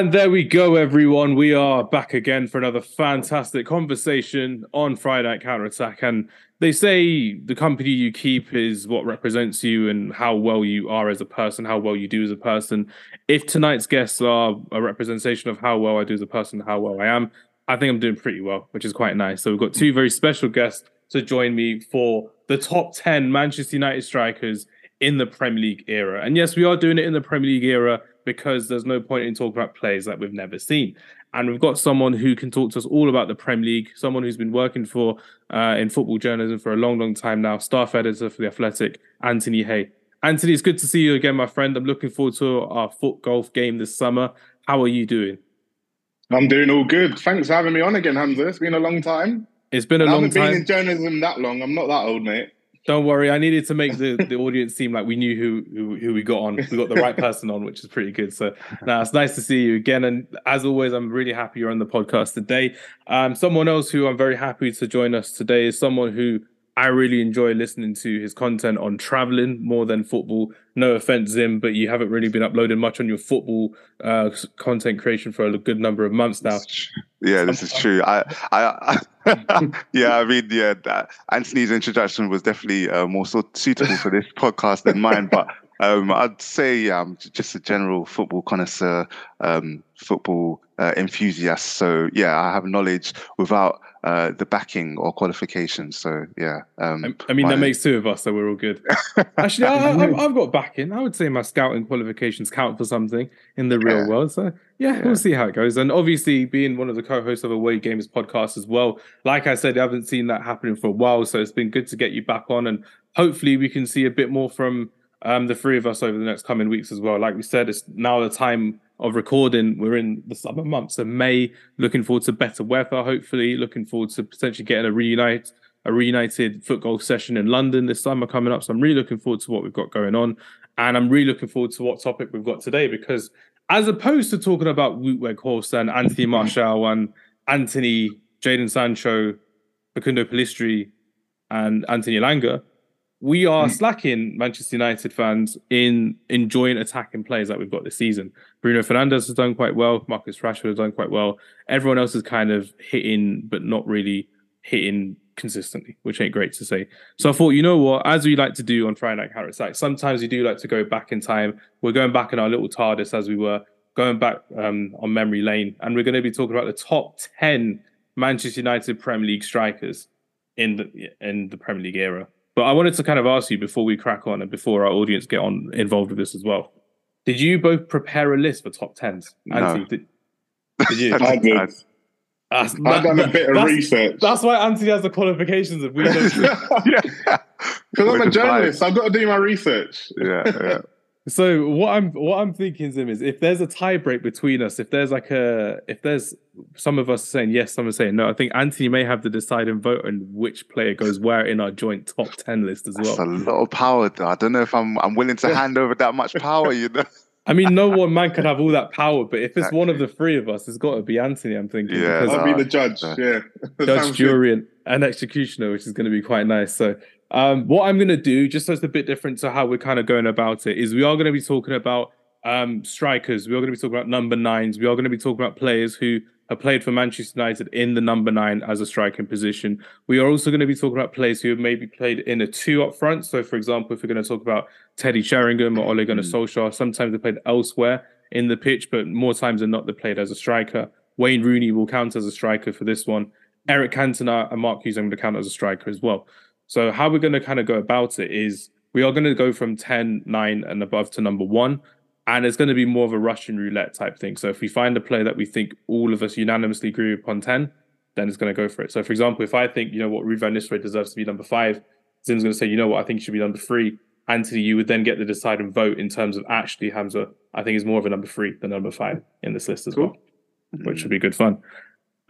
And there we go, everyone. We are back again for another fantastic conversation on Friday Counter Attack. And they say the company you keep is what represents you and how well you are as a person, how well you do as a person. If tonight's guests are a representation of how well I do as a person, how well I am, I think I'm doing pretty well, which is quite nice. So we've got two very special guests to join me for the top 10 Manchester United strikers in the Premier League era. And yes, we are doing it in the Premier League era because there's no point in talking about players that we've never seen. And we've got someone who can talk to us all about the Premier League, someone who's been working for uh, in football journalism for a long, long time now, staff editor for the Athletic, Anthony Hay. Anthony, it's good to see you again, my friend. I'm looking forward to our foot golf game this summer. How are you doing? I'm doing all good. Thanks for having me on again, Hamza. It's been a long time. It's been a I long haven't time. been in journalism that long. I'm not that old, mate. Don't worry, I needed to make the, the audience seem like we knew who, who who we got on. We got the right person on, which is pretty good. So now it's nice to see you again. And as always, I'm really happy you're on the podcast today. Um, someone else who I'm very happy to join us today is someone who I really enjoy listening to his content on traveling more than football. No offense, Zim, but you haven't really been uploading much on your football uh, content creation for a good number of months now. Yeah, this is true. I, I, I yeah, I mean, yeah, that, Anthony's introduction was definitely uh, more so suitable for this podcast than mine. But um, I'd say yeah, I'm just a general football connoisseur, um, football uh, enthusiast. So yeah, I have knowledge without uh, the backing or qualifications. So yeah, um, I, I mean, my- that makes two of us, so we're all good. Actually, I, I've got backing. I would say my scouting qualifications count for something in the real Yeah. world. So, yeah, Yeah. we'll see how it goes. And obviously, being one of the co hosts of Away Games podcast as well, like I said, I haven't seen that happening for a while. So, it's been good to get you back on. And hopefully, we can see a bit more from um, the three of us over the next coming weeks as well. Like we said, it's now the time of recording. We're in the summer months of May. Looking forward to better weather, hopefully. Looking forward to potentially getting a reunite a reunited foot golf session in London this summer coming up. So I'm really looking forward to what we've got going on. And I'm really looking forward to what topic we've got today because as opposed to talking about Wout Weghorst and Anthony Martial and Anthony, Jadon Sancho, Facundo Pellistri, and Anthony Elanga, we are slacking Manchester United fans in enjoying attacking players that we've got this season. Bruno Fernandes has done quite well. Marcus Rashford has done quite well. Everyone else is kind of hitting, but not really hitting consistently, which ain't great to say. So I thought, you know what, as we like to do on Friday Night Counter Attack, sometimes we do like to go back in time. We're going back in our little TARDIS as we were going back um, on memory lane, and we're going to be talking about the top ten Manchester United Premier League strikers in the in the Premier League era. But I wanted to kind of ask you before we crack on and before our audience get on involved with this as well. Did you both prepare a list for top tens? No. Anthony, did, did you? I did. I- That's, I've done a bit of that's- research. That's why Anthony has the qualifications of we don't. yeah, Because I'm a the journalist, I've got to do my research. yeah, yeah. So what I'm what I'm thinking, Zim, is if there's a tie break between us, if there's like a if there's some of us saying yes, some are saying no, I think Anthony may have the deciding vote on which player goes where in our joint top ten list as That's well. a lot of power. Though. I don't know if I'm I'm willing to hand over that much power. You know. I mean, no one man can have all that power, but if it's one of the three of us, it's got to be Anthony. I'm thinking Yeah, because I'll be the judge. Yeah. judge, Sounds good. jury, and, and executioner, which is going to be quite nice. So, um, what I'm going to do, just as a bit different to how we're kind of going about it, is we are going to be talking about um, strikers. We are going to be talking about number nines. We are going to be talking about players who have played for Manchester United in the number nine as a striking position. We are also going to be talking about players who have maybe played in a two up front. So, for example, if we're going to talk about Teddy Sheringham or Ole Gunnar Solskjaer, sometimes they played elsewhere in the pitch, but more times than not, they played as a striker. Wayne Rooney will count as a striker for this one. Eric Cantona and Mark Hughes are going to count as a striker as well. So how we're going to kind of go about it is we are going to go from 10, 9 and above to number one. And it's going to be more of a Russian roulette type thing. So if we find a player that we think all of us unanimously agree upon 10, then it's going to go for it. So for example, if I think, you know what, Ruud van Nistelrooy deserves to be number five, Zim's going to say, you know what, I think he should be number three. Anthony, you would then get the deciding vote in terms of actually Hamza, I think is more of a number three than number five in this list as Cool. well, which should be good fun.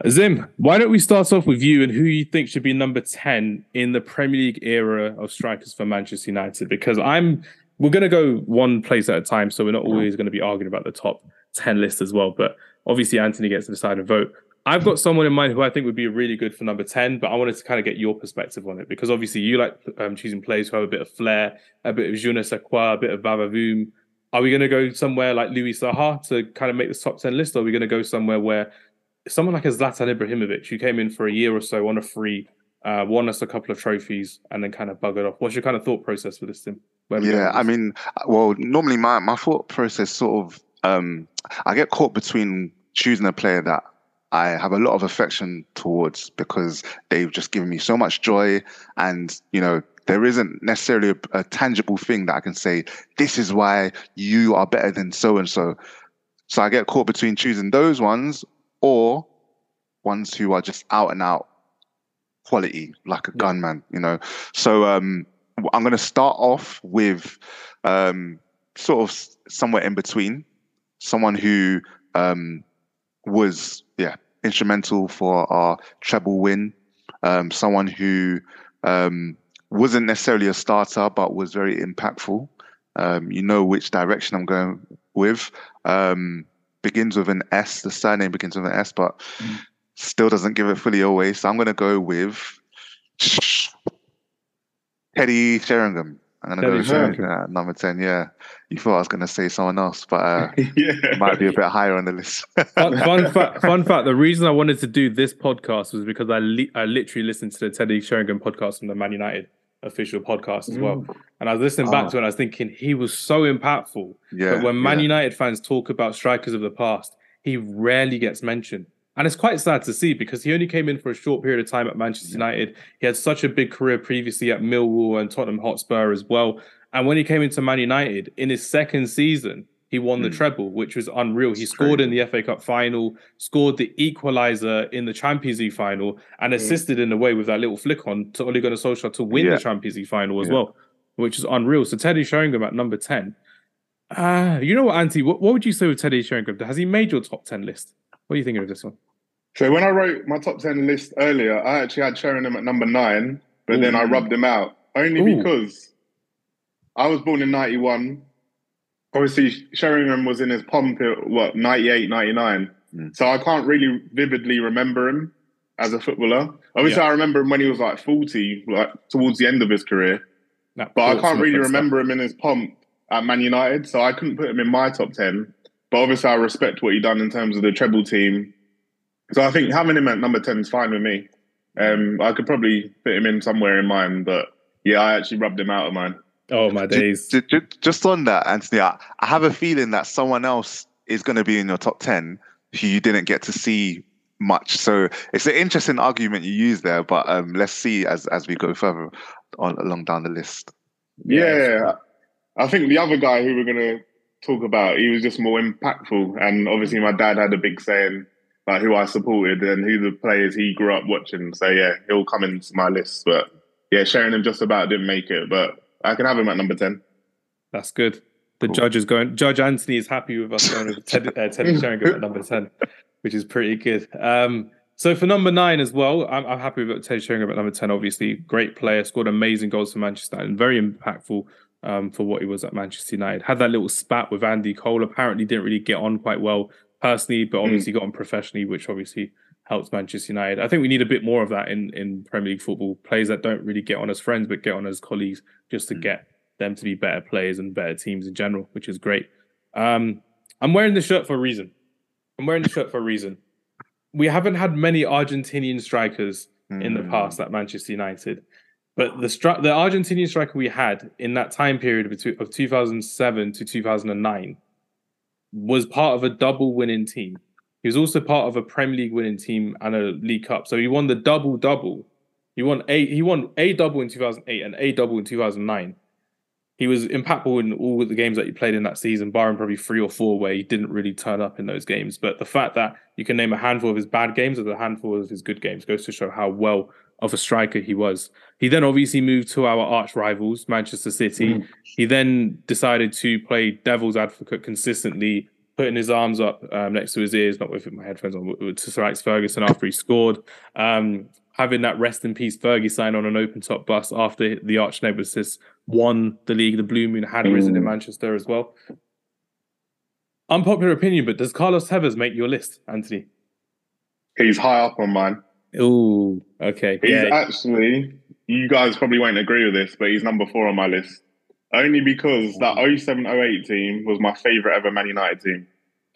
Zim, why don't we start off with you and who you think should be number 10 in the Premier League era of strikers for Manchester United? Because I'm we're gonna go one place at a time, so we're not always going to be arguing about the top 10 list as well. But obviously Anthony gets to decide and vote. I've got someone in mind who I think would be really good for number 10, but I wanted to kind of get your perspective on it because obviously you like um, choosing players who have a bit of flair, a bit of je ne sais quoi, a bit of vavavoom. Are we going to go somewhere like Louis Saha to kind of make this top 10 list? Or are we going to go somewhere where someone like a Zlatan Ibrahimovic, who came in for a year or so on a free, uh, won us a couple of trophies, and then kind of buggered off? What's your kind of thought process for this, Zim? Yeah, I mean, well, normally my, my thought process sort of, um, I get caught between choosing a player that I have a lot of affection towards because they've just given me so much joy and, you know, there isn't necessarily a, a, tangible thing that I can say, this is why you are better than so and so. So I get caught between choosing those ones or ones who are just out and out quality, like a gunman, you know. So um, I'm going to start off with um, sort of somewhere in between, someone who um, was, yeah, instrumental for our treble win, um, someone who um, wasn't necessarily a starter, but was very impactful. Um, you know which direction I'm going with. Um, begins with an S. The surname begins with an S, but mm. still doesn't give it fully away. So I'm going to go with Teddy Sheringham. I'm going to go with Sheringham at number 10. Yeah. You thought I was going to say someone else, but uh, yeah. it might be a bit higher on the list. fun, fun, fact, fun fact the reason I wanted to do this podcast was because I, li- I literally listened to the Teddy Sheringham podcast from the Man United official podcast as well. Mm. And I was listening back oh. to it and I was thinking he was so impactful. Yeah, but when Man yeah. United fans talk about strikers of the past, he rarely gets mentioned. And it's quite sad to see because he only came in for a short period of time at Manchester. United. He had such a big career previously at Millwall and Tottenham Hotspur as well. And when he came into Man United in his second season, he won the mm. treble, which was unreal. He scored in the FA Cup final, scored the equalizer in the Champions League final, and mm. assisted in a way with that little flick on to Ole Gunnar Solskjaer to win yeah. the Champions League final as yeah. well, which is unreal. So Teddy Sheringham at number 10. Uh, you know what, Antti, what, what would you say with Teddy Sheringham? Has he made your top 10 list? What are you thinking of this one? So when I wrote my top 10 list earlier, I actually had Sheringham at number nine, but Ooh. then I rubbed him out only Ooh. because I was born in 91 obviously Sheringham was in his pomp at what 98, 99. Mm. So I can't really vividly remember him as a footballer. Obviously, yeah. I remember him when he was like 40, like towards the end of his career. but I can't really remember stuff. him in his pomp at Man United, so I couldn't put him in my top 10. But obviously, I respect what he done in terms of the treble team. So I think having him at number 10 is fine with me. Um, I could probably fit him in somewhere in mine, but yeah, I actually rubbed him out of mine. Oh my days! Just, just, just on that, Anthony, I, I have a feeling that someone else is going to be in your top ten who you didn't get to see much. So it's an interesting argument you use there, but um, let's see as as we go further on along down the list. Yeah, I think the other guy who we're going to talk about, he was just more impactful, and obviously my dad had a big saying about who I supported and who the players he grew up watching. So yeah, he'll come into my list, but yeah, Sheringham just about didn't make it, but I can have him at number 10. That's good. The cool. judge is going, Judge Anthony is happy with us going with Ted, uh, Ted Sheringham at number 10, which is pretty good. Um, so for number nine as well, I'm, I'm happy with Ted Sheringham at number 10, obviously. Great player, scored amazing goals for Manchester and very impactful um, for what he was at Manchester United. Had that little spat with Andy Cole, apparently didn't really get on quite well personally, but hmm. obviously mm. got on professionally, which obviously helps Manchester United. I think we need a bit more of that in, in Premier League football. Players that don't really get on as friends, but get on as colleagues, just to mm. get them to be better players and better teams in general, which is great. Um, I'm wearing the shirt for a reason. I'm wearing the shirt for a reason. We haven't had many Argentinian strikers mm. in the past at Manchester United, but the stri- the Argentinian striker we had in that time period between of 2007 to 2009 was part of a double winning team he was also part of a Premier League winning team and a League Cup. So he won the double double. He won a he won a double in 2008 and a double in 2009. He was impactful in all the games that he played in that season, barring probably three or four where he didn't really turn up in those games. But the fact that you can name a handful of his bad games or a handful of his good games goes to show how well of a striker he was. He then obviously moved to our arch rivals, Manchester City. Mm. He then decided to play devil's advocate consistently putting his arms up um, next to his ears, not with my headphones on, to Sir Alex Ferguson after he scored. Um, having that rest in peace Fergie sign on an open top bus after the arch nemesis won the league. The Blue Moon had risen in mm. Manchester as well. Unpopular opinion, but does Carlos Tevez make your list, Anthony? He's high up on mine. Oh, okay. He's yeah. actually, you guys probably won't agree with this, but he's number four on my list. Only because that 07 08 team was my favourite ever Man United team.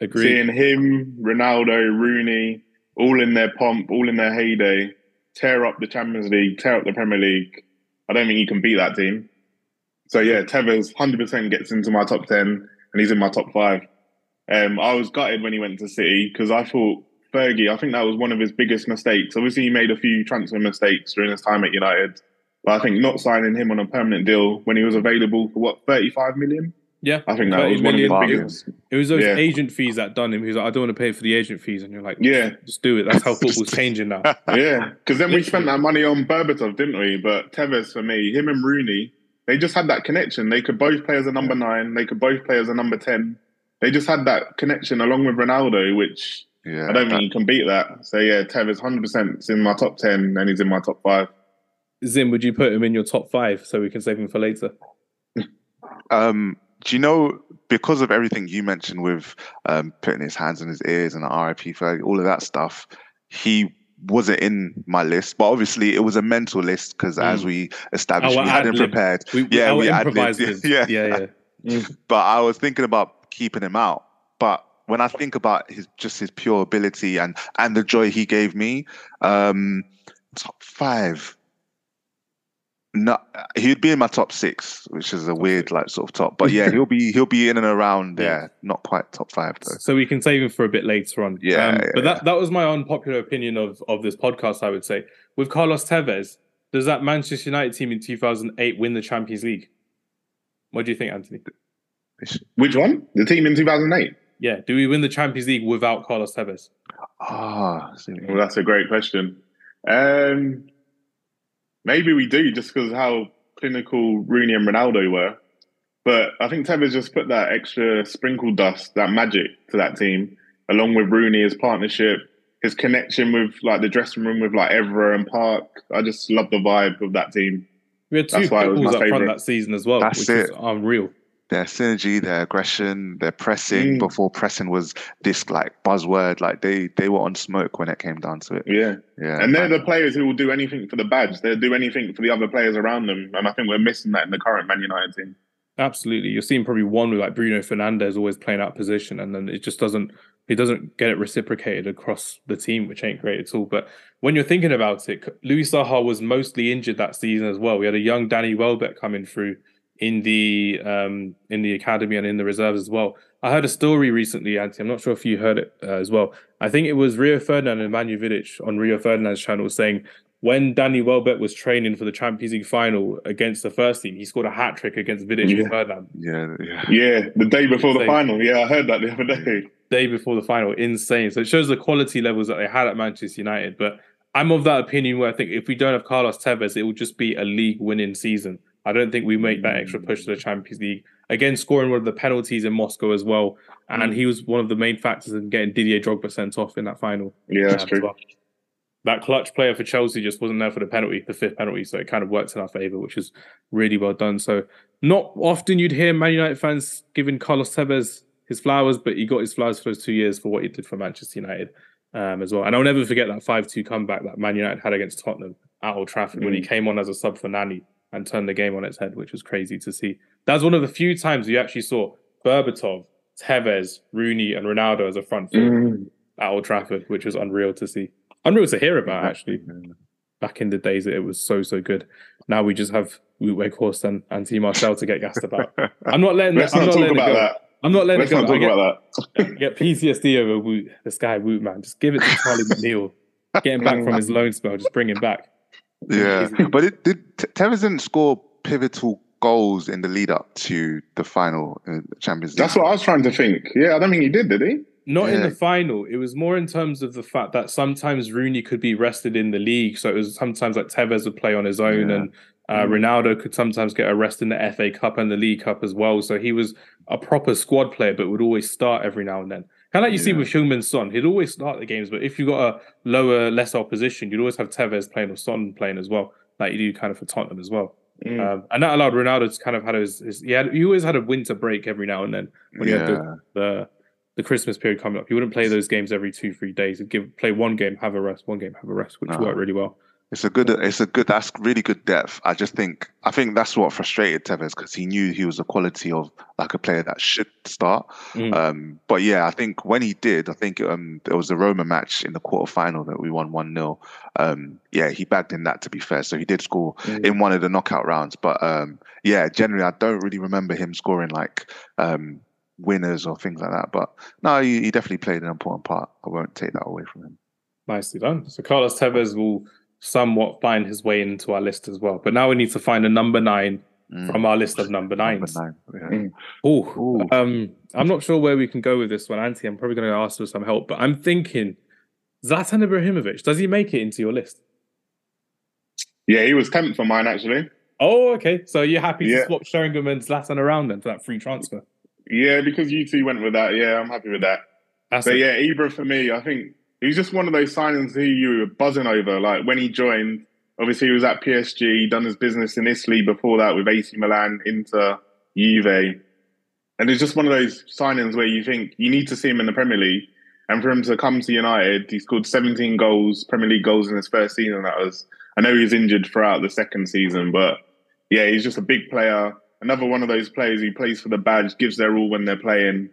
Agreed. Seeing him, Ronaldo, Rooney, all in their pomp, all in their heyday, tear up the Champions League, tear up the Premier League. I don't think you can beat that team. So yeah, Tevez 100% gets into my top 10 and he's in my top five. Um, I was gutted when he went to City because I thought Fergie, I think that was one of his biggest mistakes. Obviously, he made a few transfer mistakes during his time at United. But I think not signing him on a permanent deal when he was available for what, 35 million? Yeah, I think that was one of million his biggest. It was those Yeah. agent fees that done him. He was like, I don't want to pay for the agent fees, and you're like, Yeah, just do it. That's how football's changing now. yeah. Because then we spent that money on Berbatov, didn't we? But Tevez, for me, him and Rooney, they just had that connection. They could both play as a number nine. They could both play as a number 10. They just had that connection along with Ronaldo, which Yeah, I don't that- think you can beat that. So yeah, Tevez 100% is in my top 10 and he's in my top five. Zim, would you put him in your top five so we can save him for later? Um, do you know because of everything you mentioned with um, putting his hands in his ears and the RIP Fergie, all of that stuff, he wasn't in my list. But obviously, it was a mental list because, as Mm. we established, Our we hadn't prepared. We, Yeah, we improvised. Yeah. yeah, yeah. But I was thinking about keeping him out. But when I think about his just his pure ability and and the joy he gave me, um, top five. No, he'd be in my top six, which is a weird like sort of top. But yeah, he'll be he'll be in and around Yeah. there. Not quite top five though. So we can save him for a bit later on. Um, Yeah, yeah, but that, that was my unpopular opinion of, of this podcast, I would say. With Carlos Tevez, does that Manchester United team in 2008 win the Champions League? What do you think, Anthony? Which one? The team in 2008? Yeah, do we win the Champions League without Carlos Tevez? Ah, I see. Well, that's a great question. Um, maybe we do just because how clinical Rooney and Ronaldo were. But I think Tevez just put that extra sprinkle dust, that magic to that team, along with Rooney, his partnership, his connection with like the dressing room with like Evra and Park. I just love the vibe of that team. We had two That's why it was my up front that season as well, That's which is unreal. Their synergy, their aggression, their pressing Mm. before pressing was this like buzzword. Like they they were on smoke when it came down to it. Yeah. Yeah, And they're the players who will do anything for the badge. They'll do anything for the other players around them. And I think we're missing that in the current Man United team. Absolutely. You're seeing probably one with like Bruno Fernandes always playing out position, and then it just doesn't he doesn't get it reciprocated across the team, which ain't great at all. But when you're thinking about it, Louis Saha was mostly injured that season as well. We had a young Danny Welbeck coming through in the um in the academy and in the reserves as well. I heard a story recently, Antti. I'm not sure if you heard it uh, as well. I think it was Rio Ferdinand and Manu Vidic on Rio Ferdinand's channel saying when Danny Welbeck was training for the Champions League final against the first team, he scored a hat trick against Vidic Yeah. and Ferdinand yeah, yeah. Yeah, the day before the final. Yeah, I heard that the other day. day before the final. Insane. So it shows the quality levels that they had at Manchester United. But I'm of that opinion where I think if we don't have Carlos Tevez, it will just be a league winning season. I don't think we make that extra push to the Champions League. Again, scoring one of the penalties in Moscow as well. And he was one of the main factors in getting Didier Drogba sent off in that final. Yeah, that's true. well. That clutch player for Chelsea just wasn't there for the penalty, the fifth penalty. So it kind of worked in our favour, which is really well done. So not often you'd hear Man United fans giving Carlos Tevez his flowers, but he got his flowers for those two years for what he did for Manchester United um, as well. And I'll never forget that 5 2 comeback that Man United had against Tottenham at Old Trafford when he came on as a sub for Nani and turned the game on its head, which was crazy to see. That's one of the few times you actually saw Berbatov, Tevez, Rooney, and Ronaldo as a front four Mm. at Old Trafford, which was unreal to see. Unreal to hear about, actually. Back in the days, it was so, so good. Now we just have Weghorst and Anthony Martial to get gassed about. I'm not letting, Let's I'm not letting about that. I'm not letting Let's it go. not talk I get, about that. Get PTSD over Wout, this guy Wout, man. Just give it to Charlie McNeill. Get him back from his loan spell. Just bring him back. Yeah, but it did. T- Tevez didn't score pivotal goals in the lead up to the final in Champions League. That's what I was trying to think. Yeah, I don't think he did, did he? Not in the final. It was more in terms of the fact that sometimes Rooney could be rested in the league. So it was sometimes like Tevez would play on his own, Yeah. and uh, Mm. Ronaldo could sometimes get a rest in the FA Cup and the League Cup as well. So he was a proper squad player, but would always start every now and then. Kind of like you see with Heung-Min Son. He'd always start the games, but if you got a lower, less opposition, you'd always have Tevez playing or Son playing as well, like you do kind of for Tottenham as well. Mm. Um, and that allowed Ronaldo to kind of had his, his he had he always had a winter break every now and then when you had the the the Christmas period coming up. You wouldn't play those games every two, three days. You'd give play one game, have a rest, one game, have a rest, which No. worked really well. It's a good. It's a good. That's really good depth. I just think. I think that's what frustrated Tevez because he knew he was the quality of like a player that should start. Mm. Um, but yeah, I think when he did, I think um, there was a Roma match in the quarterfinal that we won one 0 um, Yeah, he bagged in that to be fair. So he did score mm. in one of the knockout rounds. But um, yeah, generally, I don't really remember him scoring like um, winners or things like that. But no, he, he definitely played an important part. I won't take that away from him. Nicely done. So Carlos Tevez will somewhat find his way into our list as well. But now we need to find a number nine mm. from our list of number nines. Number nine. Yeah. Ooh. Um, I'm not sure where we can go with this one, Anthony. I'm probably going to ask for some help, but I'm thinking Zlatan Ibrahimovic. Does he make it into your list? Yeah, he was temp for mine actually. Oh, okay. So you're happy yeah. to swap Sheringham and Zlatan around then for that free transfer? Yeah, because you two went with that. Yeah, I'm happy with that. That's but yeah, Ibra for me, I think he's just one of those signings who you were buzzing over. Like when he joined, obviously he was at PSG, done his business in Italy before that with AC Milan, Inter, Juve. And it's just one of those signings where you think you need to see him in the Premier League. And for him to come to United, he scored 17 goals, Premier League goals in his first season. That was, I know he was injured throughout the second season, but yeah, he's just a big player. Another one of those players who plays for the badge, gives their all when they're playing,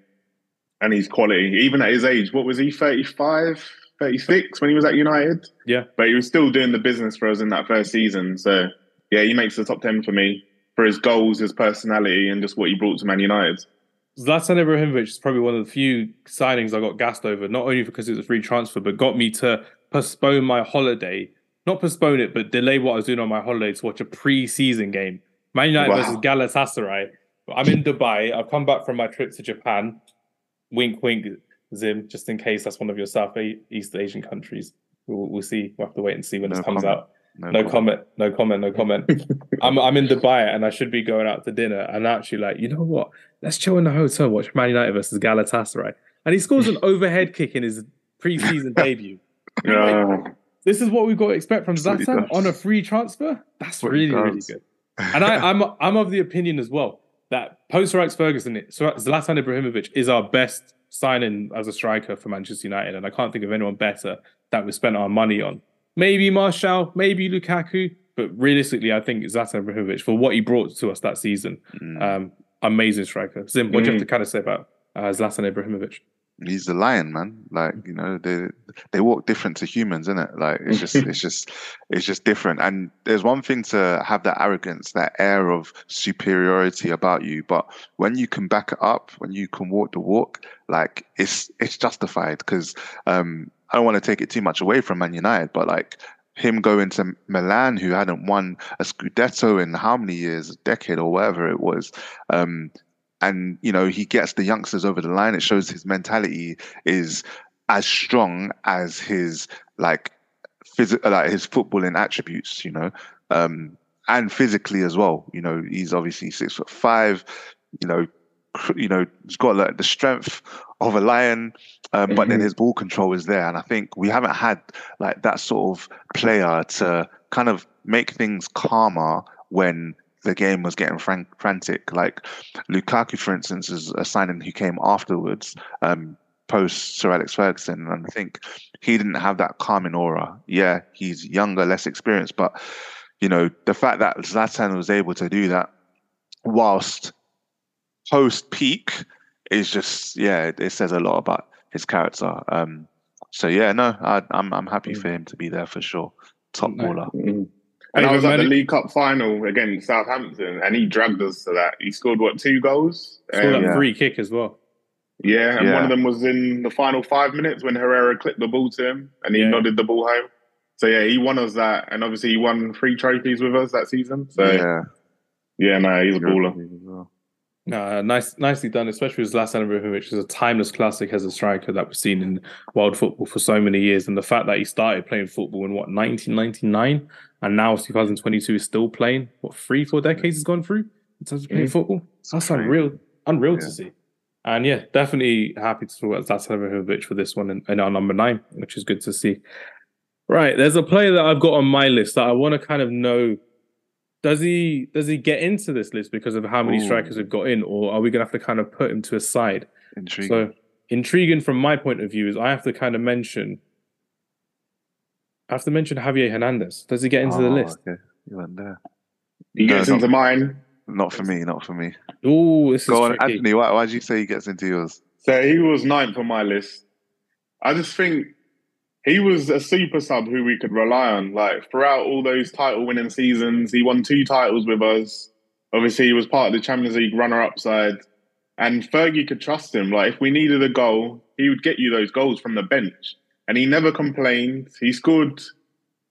and he's quality. Even at his age, what was he, 35, 36 when he was at United? Yeah. But he was still doing the business for us in that first season. So yeah, he makes the top 10 for me for his goals, his personality, and just what he brought to Man United. Zlatan Ibrahimovic is probably one of the few signings I got gassed over, not only because it was a free transfer, but got me to postpone my holiday. Not postpone it, but delay what I was doing on my holiday to watch a pre-season game. Man United wow. versus Galatasaray. I'm in Dubai. I've come back from my trip to Japan. Wink, wink, Zim, just in case that's one of your South East Asian countries. We'll, we'll see. We'll have to wait and see when no this comes comment. out. No, no comment. No comment. No comment. I'm I'm in Dubai and I should be going out to dinner. And actually, like, you know what? Let's chill in the hotel, watch Man United versus Galatasaray. And he scores an overhead kick in his preseason debut. Yeah. Like, this is what we've got to expect from Zlatan on a free transfer. That's really, really good. And I, I'm I'm of the opinion as well that post Alex Ferguson, Zlatan Ibrahimovic is our best signing as a striker for Manchester United, and I can't think of anyone better that we spent our money on. Maybe Martial, maybe Lukaku, but realistically, I think Zlatan Ibrahimovic for what he brought to us that season. Mm. Um, amazing striker. Zim, what mm. do you have to mm. kind of say about uh, Zlatan Ibrahimovic? He's the lion, man. Like you know, they they walk different to humans, isn't it? Like it's just it's just it's just different. And there's one thing to have that arrogance, that air of superiority about you, but when you can back it up, when you can walk the walk, like it's it's justified. Because um, I don't want to take it too much away from Man United, but like him going to Milan, who hadn't won a Scudetto in how many years, a decade or whatever it was, um, and you know he gets the youngsters over the line. It shows his mentality is as strong as his like physical, like his footballing attributes. You know, um, and physically as well. You know, he's obviously six foot five. You know, you know, he's got like the strength of a lion, um, mm-hmm. but then mm-hmm. his ball control is there. And I think we haven't had like that sort of player to kind of make things calmer when the game was getting frank, frantic. Like Lukaku, for instance, is a signing who came afterwards, um, post Sir Alex Ferguson, and I think he didn't have that calming aura. Yeah, he's younger, less experienced, but you know the fact that Zlatan was able to do that whilst post peak is just yeah, it, it, says a lot about his character. Um, so yeah, no, I, am I'm, I'm happy for him to be there for sure. Top baller. And I was at the League Cup final against Southampton, and he dragged us to that. He scored what two goals? Scored um, a free kick as well. Yeah, and yeah. one of them was in the final five minutes when Herrera clipped the ball to him, and he yeah. nodded the ball home. So yeah, he won us that, and obviously he won three trophies with us that season. So yeah, yeah, no, he's a baller. No, nice, nicely done, especially with Zlatan Ibrahimovic, which is a timeless classic as a striker that we've seen in world football for so many years. And the fact that he started playing football in what 1999 and now 2022 is still playing, what three, four decades has gone through in terms of playing mm. football. That's unreal, unreal yeah. to see. And yeah, definitely happy to talk about Zlatan Ibrahimovic for this one and, in our number nine, which is good to see. Right, there's a player that I've got on my list that I want to kind of know does he does he get into this list because of how many Ooh. strikers we've got in, or are we gonna have to kind of put him to a side? Intriguing. So intriguing from my point of view is I have to kind of mention I have to mention Javier Hernandez. Does he get into oh, the ah, list? Okay. You went there. He gets No, into mine. Not for me. Not for me. Oh, this Go is on, tricky. Anthony. Why why did you say he gets into yours? So he was ninth on my list. I just think he was a super sub who we could rely on. Like throughout all those title winning seasons, he won two titles with us. Obviously, he was part of the Champions League runner up side. And Fergie could trust him. Like if we needed a goal, he would get you those goals from the bench. And he never complained. He scored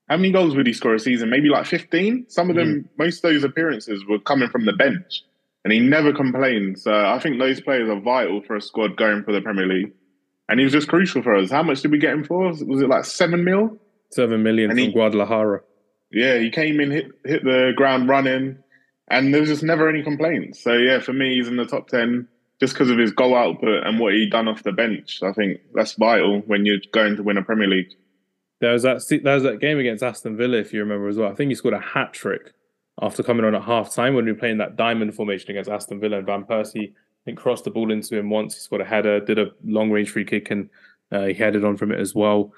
how many goals would he score a season? Maybe like 15? Some of them, mm-hmm. most of those appearances were coming from the bench. And he never complained. So I think those players are vital for a squad going for the Premier League. And he was just crucial for us. How much did we get him for? Was it like seven mil? Seven million And from he- Guadalajara. Yeah, he came in, hit hit the ground running, and there was just never any complaints. So yeah, for me, he's in the top ten just because of his goal output and what he done off the bench. I think that's vital when you're going to win a Premier League. There was that there was that game against Aston Villa, if you remember as well. I think he scored a hat trick after coming on at half time when we were playing that diamond formation against Aston Villa and Van Persie. I think crossed the ball into him once. He scored a header, did a long range free kick, and uh, he headed on from it as well.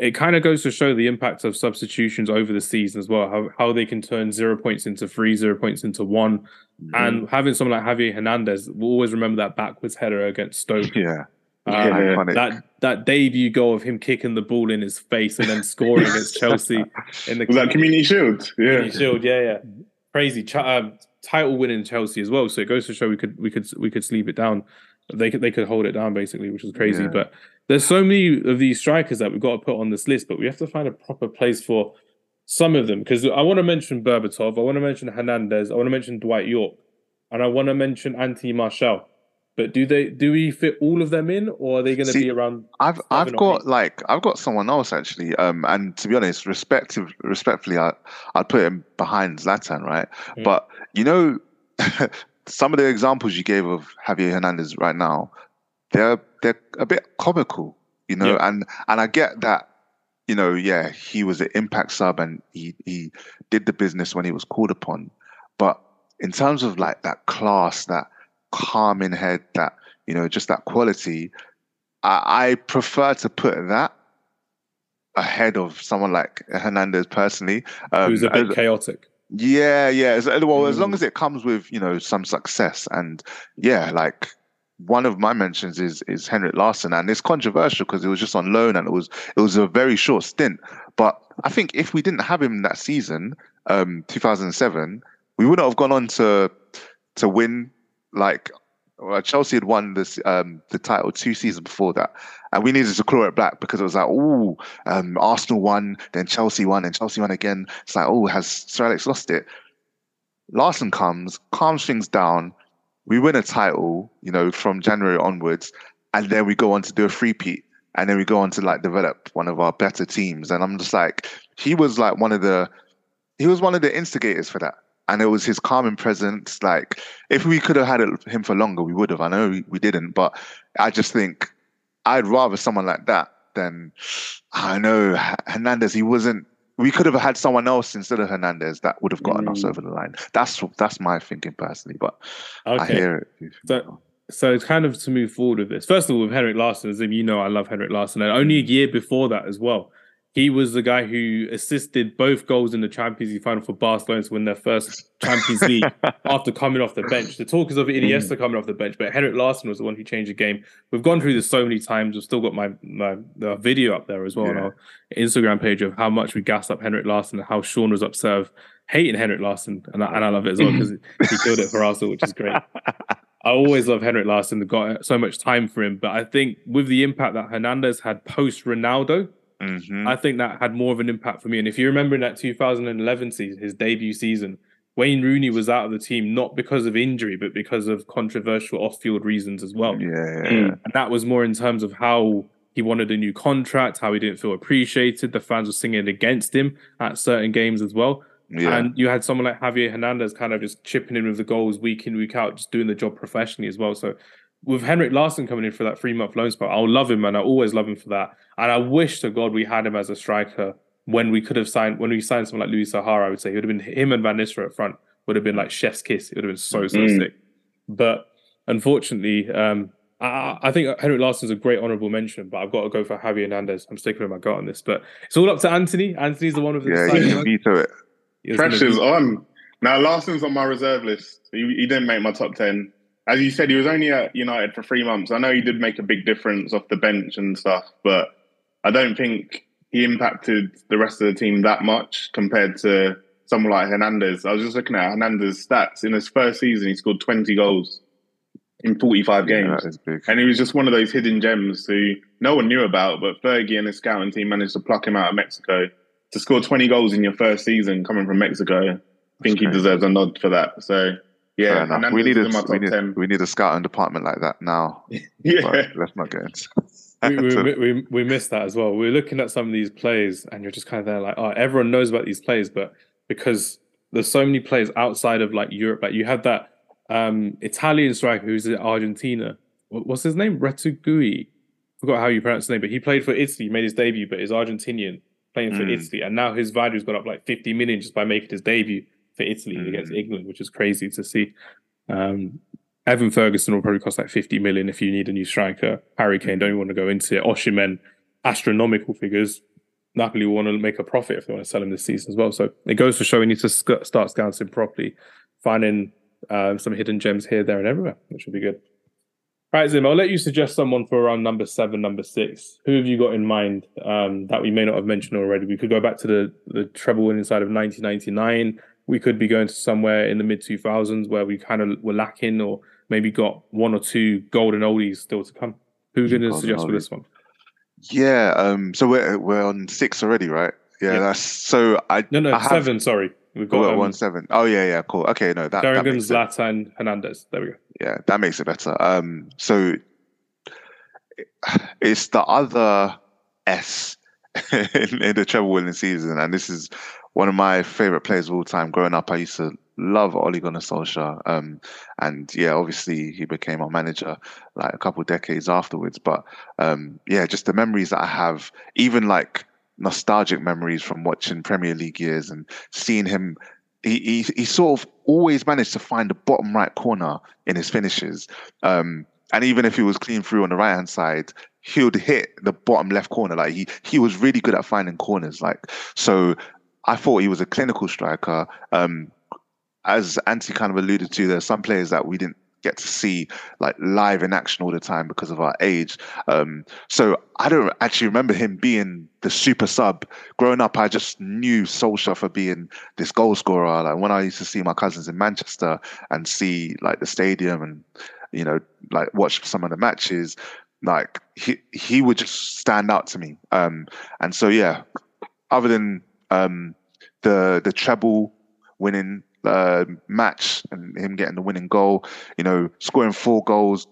It kind of goes to show the impact of substitutions over the season as well. How how they can turn zero points into three, zero points into one, Mm-hmm. and having someone like Javier Hernandez, we'll always remember that backwards header against Stoke. Yeah. Um, Yeah. That that debut goal of him kicking the ball in his face and then scoring against Chelsea in the Was that Community Shield? Yeah. Community Shield, yeah, yeah, crazy Ch- um, title winning Chelsea as well. So it goes to show we could we could we could sleep it down. They could they could hold it down basically, which is crazy. Yeah. But there's so many of these strikers that we've got to put on this list, but we have to find a proper place for some of them because I want to mention Berbatov, I want to mention Hernandez, I want to mention Dwight Yorke, and I want to mention Anthony Martial. But do they do we fit all of them in, or are they going to be around? I've I've got like I've got someone else actually. Um, and to be honest, respective respectfully, I I'd put him behind Zlatan, right? Mm. But you know, some of the examples you gave of Javier Hernandez right now, they're they're a bit comical, you know. Yeah. And and I get that, you know, yeah, he was an impact sub and he he did the business when he was called upon, but in terms of like that class, that calm in head, that you know, just that quality. I, I prefer to put that ahead of someone like Hernandez personally. Um, Who's a bit as- chaotic? yeah, yeah. As, well, as long Mm. as it comes with you know some success, and yeah, like one of my mentions is is Henrik Larsson, and it's controversial because it was just on loan and it was it was a very short stint. But I think if we didn't have him that season, um, 2007, we wouldn't have gone on to to win. Like Chelsea had won this um, the title two seasons before that, and we needed to claw it back because it was like, oh, um, Arsenal won, then Chelsea won, and Chelsea won again. It's like, oh, has Sir Alex lost it? Larsson comes, calms things down. We win a title, you know, from January onwards, and then we go on to do a three-peat, and then we go on to like develop one of our better teams. And I'm just like, he was like one of the, he was one of the instigators for that. And it was his calming presence. Like, if we could have had him for longer, we would have. I know we, we didn't, but I just think I'd rather someone like that than I know Hernandez. He wasn't. We could have had someone else instead of Hernandez that would have gotten us Mm. over the line. That's that's my thinking personally, but I hear it. So- So it's kind of to move forward with this. First of all, with Henrik Larsson, as if you know, I love Henrik Larsson, and only a year before that as well, he was the guy who assisted both goals in the Champions League final for Barcelona to win their first Champions League after coming off the bench. The talk is of Iniesta coming off the bench, but Henrik Larsson was the one who changed the game. We've gone through this so many times. We've still got my my uh, video up there as well on our Instagram page of how much we gassed up Henrik Larsson and how Sean was upset of hating Henrik Larsson, and I, and I love it as well because he killed it for Arsenal, which is great. I always love Henrik Larsson. Got so much time for him, but I think with the impact that Hernandez had post Ronaldo, Mhm. I think that had more of an impact for me. And if you remember in that 2011 season, his debut season, Wayne Rooney was out of the team not because of injury, but because of controversial off-field reasons as well. yeah, yeah, Mm. And that was more in terms of how he wanted a new contract, how he didn't feel appreciated. The fans were singing against him at certain games as well. yeah. And you had someone like Javier Hernandez kind of just chipping in with the goals week in, week out, just doing the job professionally as well. So with Henrik Larsson coming in for that three month loan spot, I'll love him and I always love him for that. And I wish to God we had him as a striker when we could have signed when we signed someone like Louis Sahara, I would say it would have been him and Van Nistelrooy up front would have been like chef's kiss. It would have been so, so Mm. sick. But unfortunately, um, I, I think Henrik Larsson's a great honourable mention, but I've got to go for Javi Hernandez. I'm sticking with my gut on this, but it's all up to Anthony. Anthony's the one with the yeah, he veto it. Pressure's on. Now Larsson's on my reserve list. He, he didn't make my top ten. As you said, he was only at United for three months. I know he did make a big difference off the bench and stuff, but I don't think he impacted the rest of the team that much compared to someone like Hernandez. I was just looking at Hernandez's stats. In his first season, he scored 20 goals in 45 games. Yeah, and he was just one of those hidden gems who no one knew about, but Fergie and his scouting team managed to pluck him out of Mexico. To score 20 goals in your first season coming from Mexico, I think he deserves a nod for that. So, yeah, we need, a, we, need, we need a scouting department like that now. yeah. But let's not get into we, we, we, we missed that as well. We are looking at some of these plays, and you're just kind of there like, oh, everyone knows about these plays, but because there's so many players outside of like Europe, like you have that um, Italian striker who's in Argentina. What's his name? Retegui. Forgot how you pronounce his name, but he played for Italy, made his debut, but is Argentinian playing for mm. Italy, and now his value's gone up like 50 million just by making his debut for Italy mm. against England, which is crazy to see. Um, Evan Ferguson will probably cost like 50 million if you need a new striker. Harry Kane, don't even want to go into it. Osimhen, astronomical figures. Napoli will want to make a profit if they want to sell him this season as well. So it goes to show we need to sc- start scouting properly, finding um, some hidden gems here, there, and everywhere, which will be good. All right, Zim, I'll let you suggest someone for around number seven, number six. Who have you got in mind um, that we may not have mentioned already? We could go back to the, the treble winning side of 1999. We could be going to somewhere in the mid 2000s where we kind of were lacking or maybe got one or two golden oldies still to come. Who's going to suggest for this one? Yeah, um, so we're we're on six already, right? Yeah, yeah. that's so I no no I seven. Have, sorry, we've got um, one seven. Oh yeah, yeah, cool. Okay, no, that Sheringham, Zlatan, Hernandez. There we go. Yeah, that makes it better. Um, so it's the other S in, in the treble winning season, and this is one of my favorite players of all time. Growing up, I used to love Ole Gunnar Solskjaer. Um, and yeah, obviously he became our manager like a couple decades afterwards. But um, yeah, just the memories that I have, even like nostalgic memories from watching Premier League years and seeing him. He, he, he sort of always managed to find the bottom right corner in his finishes. Um, and even if he was clean through on the right hand side, he would hit the bottom left corner. Like he he was really good at finding corners. Like so, I thought he was a clinical striker. Um, as Anti kind of alluded to, there's some players that we didn't get to see like live in action all the time because of our age. Um, so I don't actually remember him being the super sub. Growing up, I just knew Solskjaer for being this goal scorer. Like when I used to see my cousins in Manchester and see like the stadium and you know like watch some of the matches, like he he would just stand out to me. Um, and so yeah, other than um, the the treble winning uh, match and him getting the winning goal, you know, scoring four goals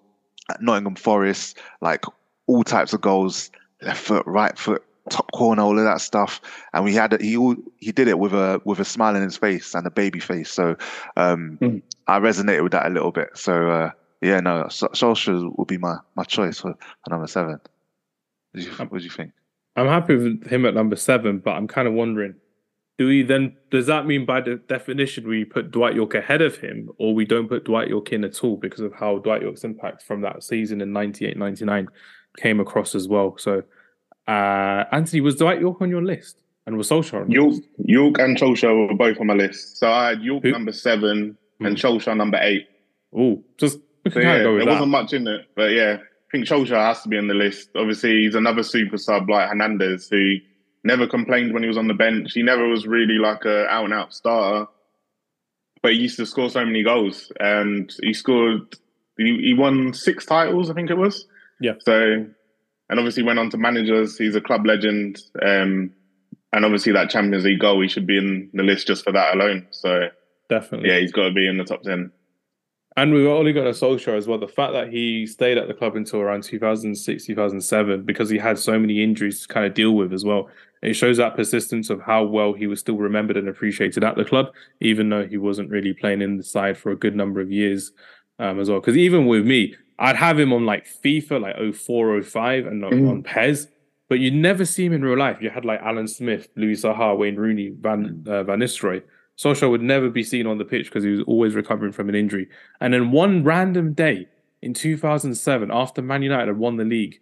at Nottingham Forest, like all types of goals, left foot, right foot, top corner, all of that stuff. And we had he he did it with a with a smile in his face and a baby face. So um, mm. I resonated with that a little bit. So uh, yeah, no, Solskjaer would be my my choice for, for number seven. What do, you, what do you think? I'm happy with him at number seven, but I'm kind of wondering do we then does that mean by the definition we put Dwight Yorke ahead of him or we don't put Dwight Yorke in at all because of how Dwight Yorke's impact from that season in 98 99 came across as well so uh, Anthony was Dwight Yorke on your list and was Solskjaer on Yorke, Yorke and Solskjaer were both on my list so I had Yorke Who? number seven mm. and Solskjaer number eight oh just so, yeah, there that. wasn't much in it but yeah I think Solskjaer has to be on the list obviously he's another super sub like Hernandez who never complained when he was on the bench. He never was really like a out and out starter, but he used to score so many goals. And he scored. He, he won six titles, I think it was. Yeah. So, and obviously went on to managers. He's a club legend. Um, and obviously that Champions League goal, he should be in the list just for that alone. So definitely, yeah, he's got to be in the top ten. And we've only got a Solskjaer as well. The fact that he stayed at the club until around 2006, 2007, because he had so many injuries to kind of deal with as well. It shows that persistence of how well he was still remembered and appreciated at the club, even though he wasn't really playing in the side for a good number of years um, as well. Because even with me, I'd have him on like FIFA, like 04, 05, and on, mm. on PES, but you never see him in real life. You had like Alan Smith, Louis Saha, Wayne Rooney, Van uh, Van Nistelrooy. Solskjaer would never be seen on the pitch because he was always recovering from an injury. And then one random day, in 2007 after Man United had won the league.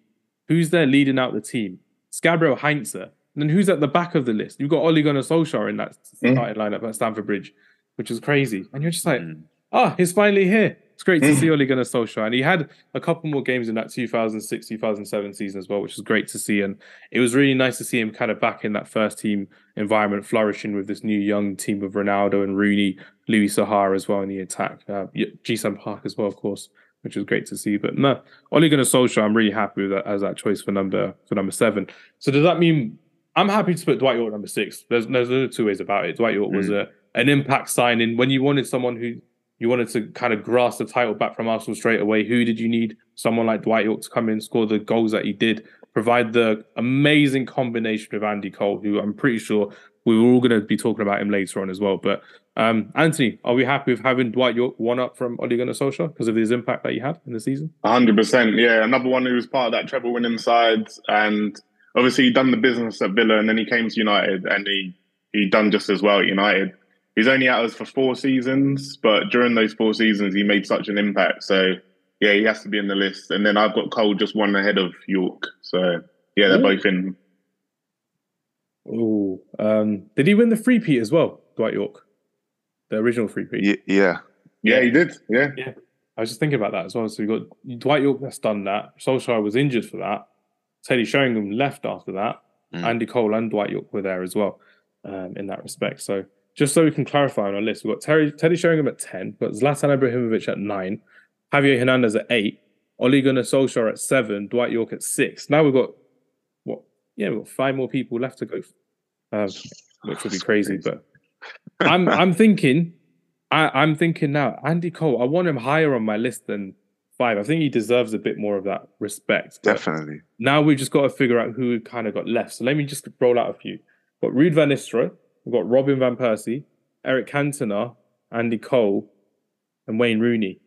Who's there leading out the team? It's Gabriel Heinze. And then who's at the back of the list? You've got Ole Gunnar Solskjaer in that Mm. starting lineup at Stamford Bridge, which is crazy. And you're just like, Mm. ah, he's finally here. It's great to Mm. see Ole Gunnar Solskjaer. And he had a couple more games in that 2006 2007 season as well, which was great to see. And it was really nice to see him kind of back in that first team environment, flourishing with this new young team of Ronaldo and Rooney, Louis Sahara as well in the attack, uh, Ji-sung Park as well, of course, which was great to see. But no, Ole Gunnar Solskjaer, I'm really happy with that as that choice for number for number seven. So does that mean I'm happy to put Dwight Yorke number six? There's there's no two ways about it. Dwight Yorke was a an impact signing when you wanted someone who you wanted to kind of grasp the title back from Arsenal straight away. Who did you need? Someone like Dwight Yorke to come in, score the goals that he did, provide the amazing combination with Andy Cole, who I'm pretty sure we were all going to be talking about him later on as well. But um, Anthony, are we happy with having Dwight Yorke one up from Ole Gunnar Solskjaer because of his impact that he had in the season? hundred percent. Yeah, another one who was part of that treble winning side, and obviously he done the business at Villa, and then he came to United, and he he done just as well at United. He's only at us for four seasons, but during those four seasons, he made such an impact. So yeah, he has to be in the list. And then I've got Cole just one ahead of Yorke. So yeah, they're Ooh. both in. Oh, um, did he win the free Pete as well, Dwight Yorke? The original free Pete. Y- yeah. Yeah, he did. Yeah. Yeah. I was just thinking about that as well. So we got Dwight Yorke that's done that. Solskjaer was injured for that. Teddy Sheringham left after that. Mm. Andy Cole and Dwight Yorke were there as well um, in that respect. So just so we can clarify on our list, we've got Terry, Teddy Sheringham at 10, we've got Zlatan Ibrahimovic at 9, Javier Hernandez at 8, Ole Gunnar Solskjaer at 7, Dwight Yorke at 6. Now we've got, what? Yeah, we've got five more people left to go, um, which would be crazy. But I'm I'm thinking, I, I'm thinking now, Andy Cole, I want him higher on my list than five. I think he deserves a bit more of that respect. Definitely. now we've just got to figure out who kind of got left. So let me just roll out a few. Got Ruud van Nistelrooy, we've got Robin van Persie, Eric Cantona, Andy Cole, and Wayne Rooney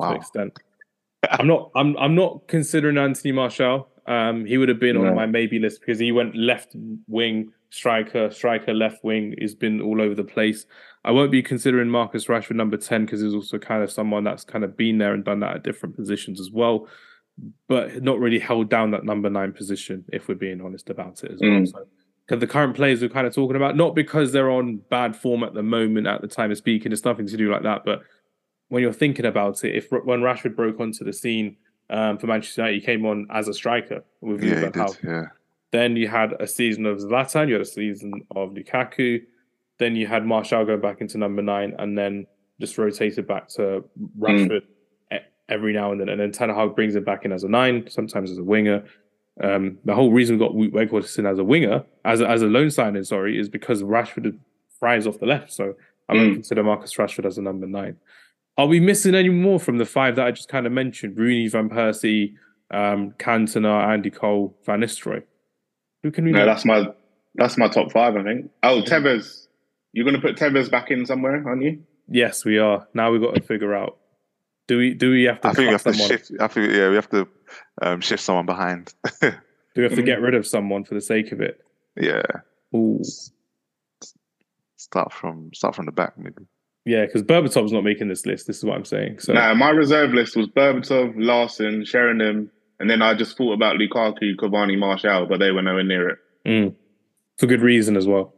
to an extent. I'm not I'm I'm not considering Anthony Martial. Um, he would have been No. on my maybe list because he went left wing striker, striker left wing. He's been all over the place. I won't be considering Marcus Rashford number 10 because he's also kind of someone that's kind of been there and done that at different positions as well, but not really held down that number nine position, if we're being honest about it as well. Mm. So, because the current players we're kind of talking about, not because they're on bad form at the moment at the time of speaking, it's nothing to do like that, but when you're thinking about it, if when Rashford broke onto the scene um, for Manchester United, he came on as a striker with Yeah, he did. Yeah. Then you had a season of Zlatan, you had a season of Lukaku. Then you had Martial going back into number nine, and then just rotated back to Rashford e- every now and then. And then Ten Hag brings him back in as a nine, sometimes as a winger. Um, the whole reason we got Weghorst as a winger, as a, as a loan signing, sorry, is because Rashford fries off the left. So I would Mm. consider Marcus Rashford as a number nine. Are we missing any more from the five that I just kind of mentioned? Rooney, Van Persie, um, Cantona, Andy Cole, Van Nistelrooy. Who can we? No, that's my that's my top five, I think. Oh, Tevez. You're gonna put Tevez back in somewhere, aren't you? Yes, we are. Now we've got to figure out. Do we do we have to I think we cut have to shift. I think yeah, we have to um, shift someone behind. Do we have to get rid of someone for the sake of it? yeah. Ooh. Start from start from the back maybe. Yeah, because Berbatov's not making this list. This is what I'm saying. So Nah, my reserve list was Berbatov, Larsson, Sheringham, and then I just thought about Lukaku, Cavani, Martial, but they were nowhere near it. mm, for good reason as well.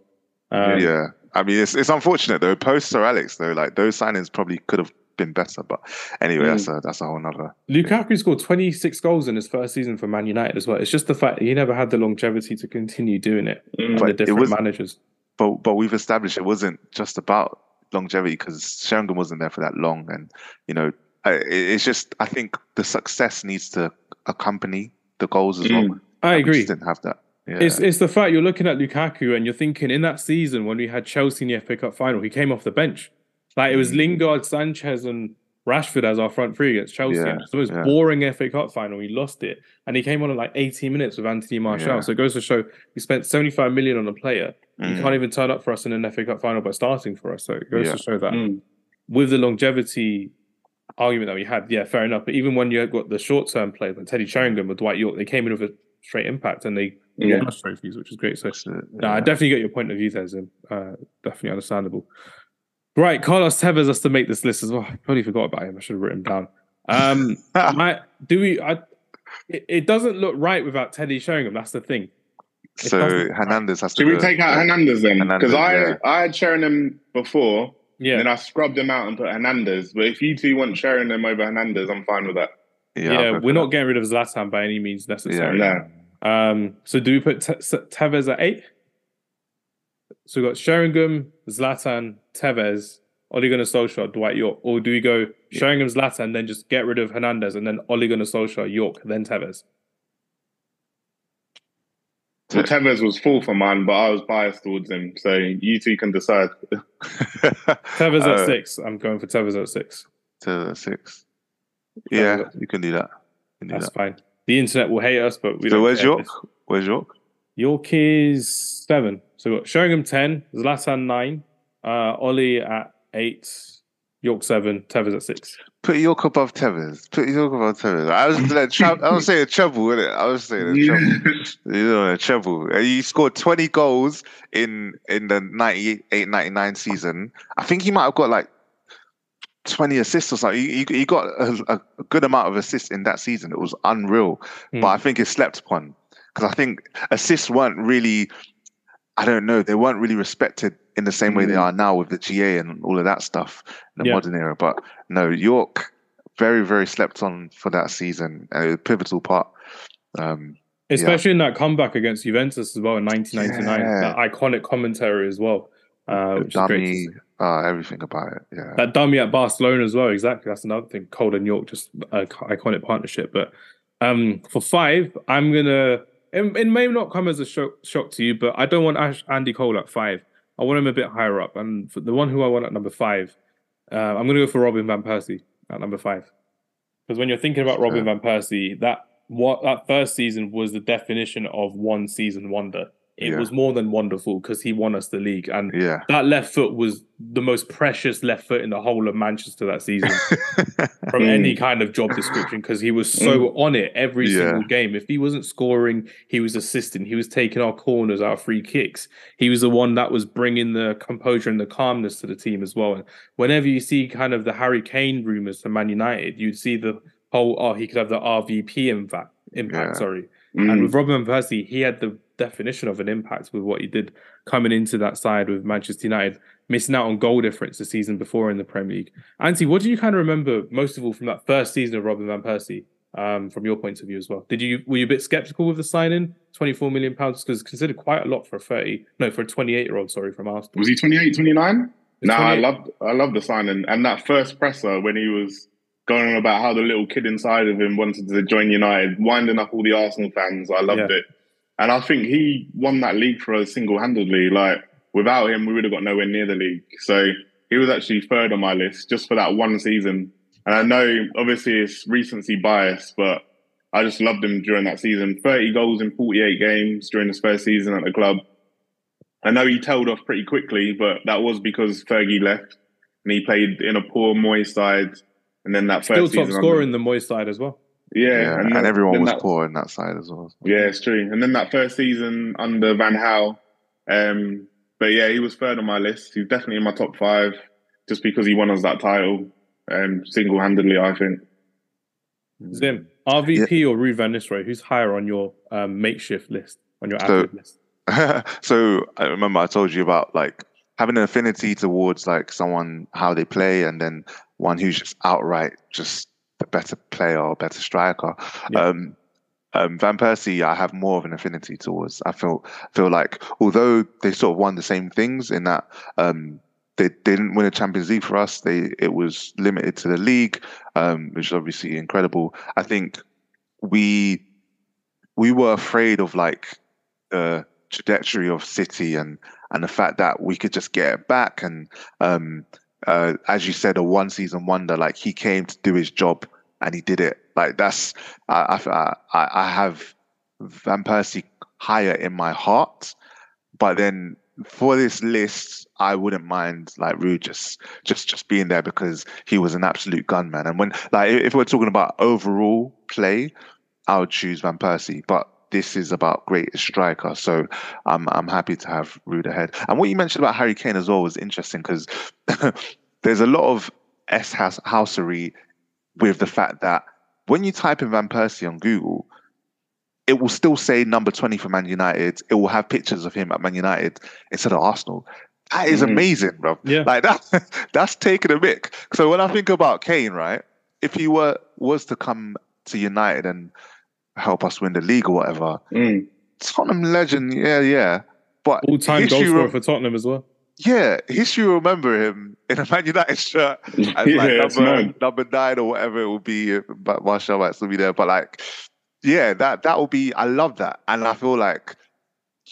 Um, yeah. I mean, it's it's unfortunate though. Post Sir Alex though, like those signings probably could have been better. But anyway, Mm. that's a that's a whole nother. Lukaku scored 26 goals in his first season for Man United as well. It's just the fact that he never had the longevity to continue doing it Mm. under But it different was- managers. But but we've established it wasn't just about longevity because Sheringham wasn't there for that long, and you know, it's just I think the success needs to accompany the goals as well. Mm. I We agree. just didn't have that. Yeah. It's it's the fact you're looking at Lukaku and you're thinking in that season when we had Chelsea in the FA Cup final, he came off the bench. Like it was Mm. Lingard, Sanchez, and Rashford as our front three against Chelsea. Yeah, And it's the most yeah. boring FA Cup final. He lost it, and he came on in like 18 minutes with Anthony Martial. Yeah. So it goes to show he spent 75 million on a player. Mm. He can't even turn up for us in an FA Cup final by starting for us. So it goes Yeah. to show that Mm. with the longevity argument that we had, yeah, fair enough. But even when you got the short term players like Teddy Sheringham or Dwight Yorke, they came in with a straight impact and they Yeah. won us trophies, which is great. So That's it, no, I definitely get your point of view there, Zim. Uh, definitely understandable. Right, Carlos Tevez has to make this list as well. I totally forgot about him. I should have written him down. Um, my, do we? I, it, it, doesn't look right without Teddy Sheringham. That's the thing. It so Hernandez has to. Should we take out Hernandez then? Because I yeah. I had Sheringham before. Yeah. Then I scrubbed him out and put Hernandez. But if you two want Sheringham over Hernandez, I'm fine with that. Yeah, yeah we're not getting rid of Zlatan by any means necessary. Yeah, no. Um, so do we put Te- Tevez at eight? So we've got Sheringham, Zlatan, Tevez, Ole Gunnar Solskjaer, Dwight Yorke? or do we go Sheringham, Zlatan, and then just get rid of Hernandez, and then Ole Gunnar Solskjaer, Yorke, then Tevez? Well, Tevez was full for mine, but I was biased towards him, so you two can decide. Tevez at uh, six. I'm going for Tevez at six. Tevez at six. Yeah, you can do that. Can do That's that. fine. The internet will hate us, but we so where's Yorke? This. Where's Yorke? Yorke is seven. So we've got Sheringham ten, Zlatan nine, uh, Ollie at eight, Yorke seven, Tevez at six. Put Yorke above Tevez. Put Yorke above Tevez. I was like, tra- I was saying treble, it? I was saying a treble. you know, a treble. He scored twenty goals in in the 98-99 season. I think he might have got like 20 assists or something. He, he got a, a, good amount of assists in that season. It was unreal. Mm. But I think it's slept upon because I think assists weren't really, I don't know, they weren't really respected in the same mm. way they hmm. are now with the GA and all of that stuff in the yeah. modern era. But no, Yorke very, very slept on for that season and it was a pivotal part. Um, Especially yeah. in that comeback against Juventus as well in 1999, yeah. that iconic commentary as well. Uh, which dummy, uh, everything about it. Yeah, that dummy at Barcelona as well. Exactly, that's another thing. Cole and Yorke, just iconic partnership. But um, for five, I'm gonna. It, it, may not come as a shock, shock to you, but I don't want Ash, Andy Cole at five. I want him a bit higher up, and the one who I want at number five, uh, I'm gonna go for Robin van Persie at number five. Because when you're thinking about Robin van Persie, that what that first season was the definition of one season wonder it yeah. was more than wonderful because he won us the league. And yeah. that left foot was the most precious left foot in the whole of Manchester that season from any kind of job description because he was so mm. on it every yeah. single game. If he wasn't scoring, he was assisting. He was taking our corners, our free kicks. He was the one that was bringing the composure and the calmness to the team as well. And whenever you see kind of the Harry Kane rumors for Man United, you'd see the whole, oh, he could have the RVP impact, impact yeah. sorry. Mm. And with Robin Van Persie, he had the definition of an impact with what he did coming into that side with Manchester United, missing out on goal difference the season before in the Premier League. Antti, what do you kind of remember most of all from that first season of Robin van Persie? Um, from your point of view as well, did you were you a bit skeptical with the signing? Twenty four million pounds because considered quite a lot for a thirty, no, for a twenty eight year old. Sorry, from Arsenal. Was he 28, 29? No, I loved I loved the signing and that first presser when he was going on about how the little kid inside of him wanted to join United, winding up all the Arsenal fans. I loved yeah. it. And I think he won that league for us single handedly. Like without him, we would have got nowhere near the league. So he was actually third on my list just for that one season. And I know obviously it's recency bias, but I just loved him during that season. 30 goals in 48 games during his first season at the club. I know he tailed off pretty quickly, but that was because Fergie left and he played in a poor Moyes side. And then that first Still top scorer in the Moyes side as well. Yeah, yeah and, and, everyone was that, poor in that side as well. Yeah, it's true. And then that first season under Van Gaal, um, but yeah, he was third on my list. He's definitely in my top five, just because he won us that title um, single handedly. I think. Zim, RVP yeah. or Ruud van Nistelrooy? Who's higher on your um, makeshift list on your so, list? so I remember I told you about like having an affinity towards like someone how they play, and then one who's just outright just a better player or better striker. Yeah. Um, um, Van Persie, I have more of an affinity towards. I feel feel like although they sort of won the same things in that um, they, didn't win a Champions League for us, they it was limited to the league, um, which is obviously incredible. I think we we were afraid of like the trajectory of City and and the fact that we could just get it back and um, uh, as you said, a one season wonder. Like he came to do his job and he did it. Like that's I I I have Van Persie higher in my heart, but then for this list, I wouldn't mind like Ruud just just just being there because he was an absolute gunman. And when like if we're talking about overall play, I would choose Van Persie. But this is about greatest striker. So I'm I'm happy to have Ruud ahead. And what you mentioned about Harry Kane as well was interesting because there's a lot of S house housery with the fact that when you type in Van Persie on Google, it will still say number 20 for Man United. It will have pictures of him at Man United instead of Arsenal. That is Mhm. amazing, bro. Yeah. Like that that's taking a mick. So when I think about Kane, right? If he were was to come to United and help us win the league or whatever, Mm. Tottenham legend, yeah, yeah. But All time goal history scorer will- for Tottenham as well. yeah, history will remember him in a Man United shirt as like it's number, number nine or whatever it will be. But Martial might still be there. But like, yeah, that that will be. I love that, and I feel like,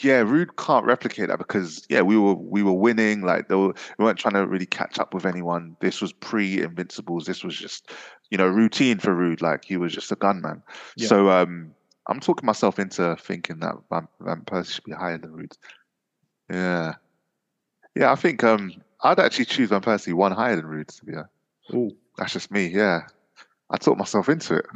yeah, Ruud can't replicate that because yeah, we were we were winning. Like they were, we weren't trying to really catch up with anyone. This was pre Invincibles. This was just you know routine for Ruud. Like he was just a gunman. Yeah. So um, I'm talking myself into thinking that Van, Van Persie should be higher than Ruud. Yeah. Yeah, I think um I'd actually choose Van Persie one higher than Ruud. To be honest. Ooh. That's just me. Yeah, I talked myself into it.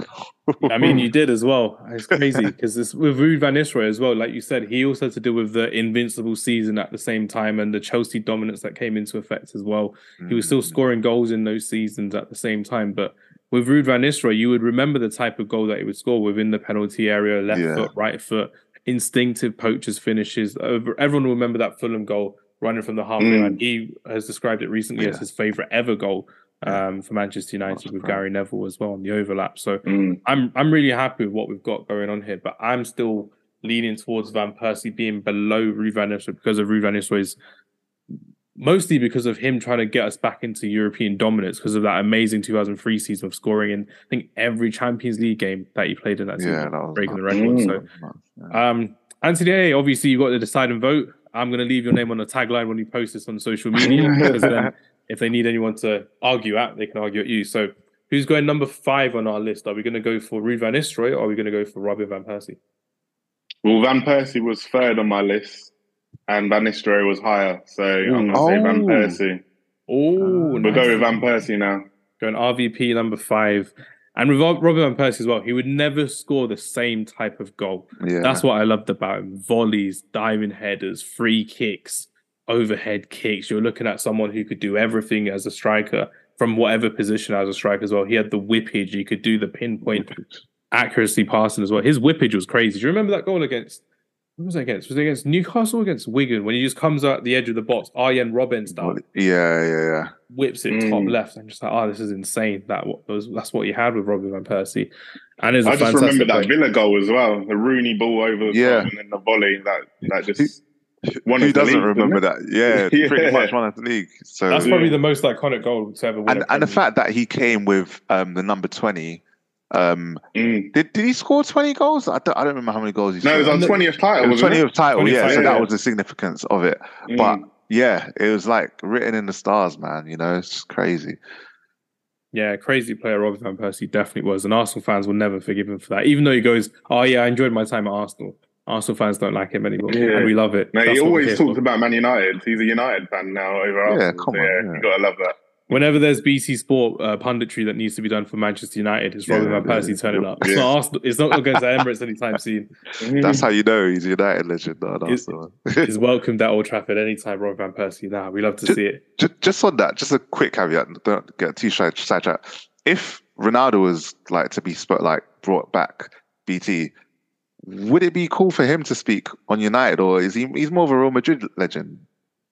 I mean, you did as well. It's crazy because with Ruud van Nistelrooy as well. Like you said, he also had to deal with the invincible season at the same time and the Chelsea dominance that came into effect as well. He was still Mm, scoring goals in those seasons at the same time. But with Ruud van Nistelrooy, you would remember the type of goal that he would score within the penalty area, left Yeah. foot, right foot, instinctive poachers finishes. Everyone will remember that Fulham goal running from the halfway Mm. line. He has described it recently as his favourite ever goal Yeah. Um, for Manchester United with. Gary Neville as well on the overlap. So Mm. I'm I'm really happy with what we've got going on here, but I'm still leaning towards Van Persie being below Ruud van Nistelrooy because of Ruud van Nistelrooy's mostly because of him trying to get us back into European dominance because of that amazing 2003 season of scoring in I think every Champions League game that he played in that season, Yeah, that was breaking the record. Mm. So Yeah. um, Anthony A, obviously you've got to decide and vote. I'm going to leave your name on the tagline when you post this on social media because then if they need anyone to argue at, they can argue at you. So who's going number five on our list? Are we going to go for Ruud van Nistelrooy or are we going to go for Robin van Persie? Well, Van Persie was third on my list, and Van Nistelrooy was higher. So I'm gonna say Van Oh. Persie. Oh, We'll go with Van Persie now. Going RVP number five. And with Robin van Persie as well, he would never score the same type of goal. yeah. That's what I loved about him. Volleys, diving headers, free kicks, overhead kicks. You're looking at someone who could do everything as a striker from whatever position as a striker as well. He had the whippage, he could do the pinpoint accuracy passing as well. His whippage was crazy. Do you remember that goal against who was it against? Was it against Newcastle or against Wigan when he just comes out the edge of the box, Arjen Robben style, Yeah, yeah, yeah. whips it Mm. top left. I'm just like, oh, this is insane. That was that's what you had with Robin van Persie, and is a I just fantastic remember that player. Villa goal as well. The Rooney ball over the Yeah. top and then the volley. That that just one Who of doesn't league, remember that? Yeah, pretty much one of the league. So That's probably the most iconic goal to ever win. and and the fact that he came with um the number twenty. Um. Mm. did did he score twenty goals? I don't, I don't remember how many goals he scored. No, it was on twentieth title. It was 20th title, 20th yeah. So title, that was the significance of it. it? But Mm. yeah, it was like written in the stars, man. You know, it's crazy. Yeah, crazy player Robin van Persie definitely was, and Arsenal fans will never forgive him for that. Even though he goes, "Oh yeah, I enjoyed my time at Arsenal." Arsenal fans don't like him anymore, Yeah. and we love it. no, he That's what always talks for. about Man United. He's a United fan now over Yeah, Arsenal. come so on, yeah, yeah. you gotta love that. Whenever there's BT Sport uh, punditry that needs to be done for Manchester United, it's Robin Yeah, van Persie yeah, turning up. It's Yeah. not Arsenal. It's not going to Emirates anytime soon. That's how you know he's a United legend. No, no, Is- so- He's welcomed at Old Trafford anytime. Robin van Persie. Nah, we love to see it. just, just on that, just a quick caveat. Don't get too side sidetracked. If Ronaldo was like to be like brought back, BT, would it be cool for him to speak on United, or is he? He's more of a Real Madrid legend.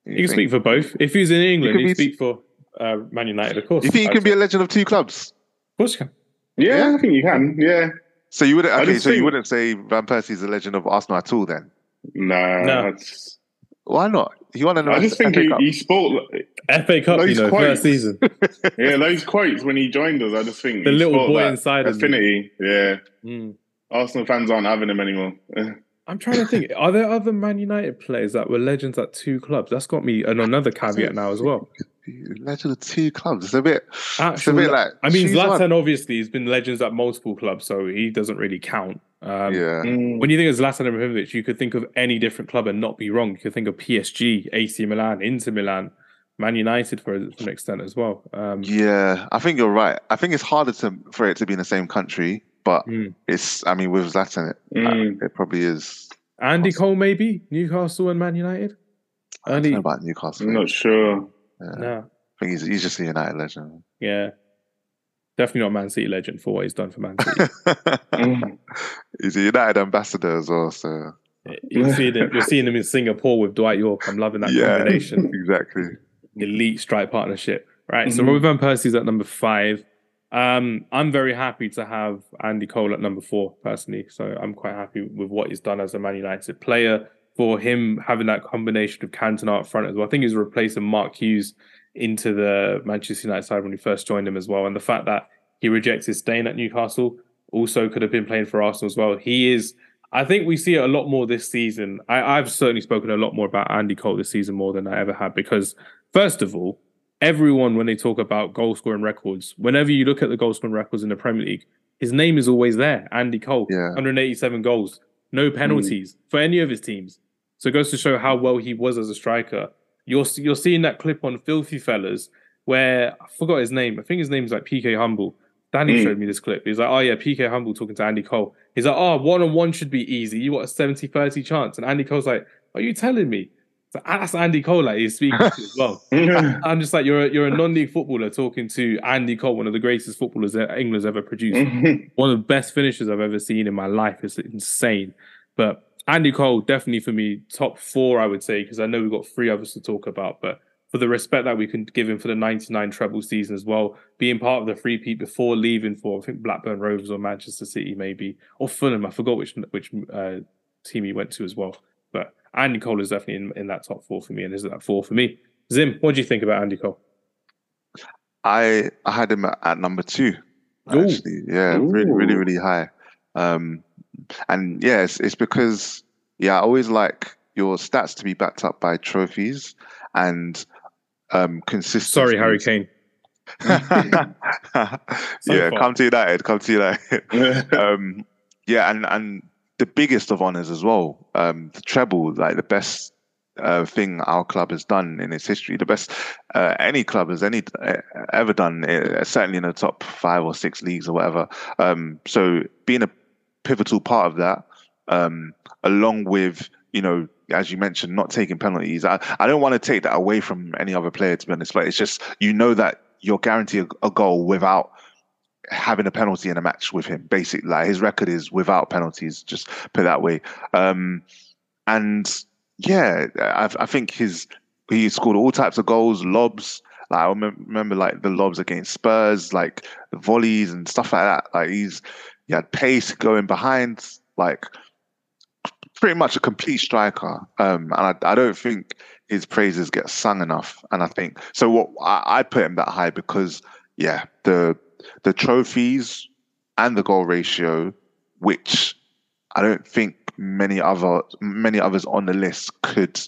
He can speak for both. If he's in England, could he'd be- speak for uh, Man United, of course. You think he can be a legend of two clubs? Of course, you can. Yeah, Yeah. I think you can. Yeah. So you wouldn't? Okay, just so you wouldn't say Van Persie's a legend of Arsenal at all? Then Nah, No. that's- why not? He won an I just think FA he, Cup. he sport. FA Cup, you Those know, quotes. first season. Yeah, those quotes when he joined us, I just think The little boy that inside of him. affinity. Yeah, Mm. Arsenal fans aren't having him anymore. I'm trying to think. Are there other Man United players that were legends at two clubs? That's got me and another caveat now as well. Legend of two clubs. It's a bit. It's a bit like. I mean, choose one. Zlatan obviously has been legends at multiple clubs, so he doesn't really count. Um, Yeah. Mm. When you think of Zlatan Ibrahimovic, you could think of any different club and not be wrong. You could think of PSG, AC Milan, Inter Milan, Man United for, for an extent as well. Um, Yeah, I think you're right. I think it's harder to for it to be in the same country, but mm. it's. I mean, with Zlatan, it, Mm. it probably is. Andy Cole, maybe Newcastle and Man United. I Andy, know about Newcastle. I'm not sure. Yeah. no, I think he's he's just a United legend. yeah. Definitely not a Man City legend for what he's done for Man City. he's a United ambassador as well. So you're seeing him, you're seeing him in Singapore with Dwight Yorke. I'm loving that yeah, combination. Exactly. Elite strike partnership. Right. Mm-hmm. So Robert Van Persie's at number five. Um, I'm very happy to have Andy Cole at number four personally. So I'm quite happy with what he's done as a Man United player. For him having that combination of Cantona up front as well, I think he's replacing Mark Hughes into the Manchester United side when he first joined him as well. And the fact that he rejected staying at Newcastle also could have been playing for Arsenal as well. He is, I think we see it a lot more this season. I, have certainly spoken a lot more about Andy Cole this season more than I ever have because, first of all, everyone, when they talk about goal scoring records, whenever you look at the goal scoring records in the Premier League, his name is always there Andy Cole, yeah. 187 goals, no penalties mm. for any of his teams. So it goes to show how well he was as a striker you're you're seeing that clip on Filthy Fellas where I forgot his name. I think his name's like PK Humble. Danny mm. showed me this clip. He's like, oh yeah, PK Humble talking to Andy Cole. He's like, oh, one on one should be easy. You got a 70 30 chance. And Andy Cole's like, are you telling me? So that's Andy Cole, like he's speaking to as well. I'm just like, you're a, you're a non-league footballer talking to Andy Cole, one of the greatest footballers that England's ever produced. one of the best finishers I've ever seen in my life. It's insane. But Andy Cole, definitely for me, top four, I would say, because I know we've got three others to talk about. But for the respect that we can give him for the 99 treble season as well, being part of the three peat before leaving for, I think, Blackburn Rovers or Manchester City, maybe, or Fulham. I forgot which which uh, team he went to as well. But Andy Cole is definitely in, in that top four for me, and is that four for me. Zim, what do you think about Andy Cole? I I had him at, at number two. Actually, yeah, Ooh. really, really, really high. Um, and yeah, it's, it's because yeah, I always like your stats to be backed up by trophies and um consistency. Sorry, Harry Kane. yeah, come to United, come to United. um, yeah, and and the biggest of honors as well. Um, the treble, like the best uh, thing our club has done in its history, the best uh, any club has any uh, ever done, uh, certainly in the top five or six leagues or whatever. Um, so being a pivotal part of that, um, along with you know as you mentioned, not taking penalties. I, I don't want to take that away from any other player, to be honest, but it's just you know that you're guaranteed a, a goal without having a penalty in a match with him. Basically, like his record is without penalties. Just put it that way. Um, and yeah, I, I think his he scored all types of goals, lobs. Like I remember, like the lobs against Spurs, like the volleys and stuff like that. Like he's he had pace going behind, like pretty much a complete striker. Um, and I, I, don't think his praises get sung enough. And I think so. What I, I put him that high because yeah, the the trophies and the goal ratio, which I don't think many other many others on the list could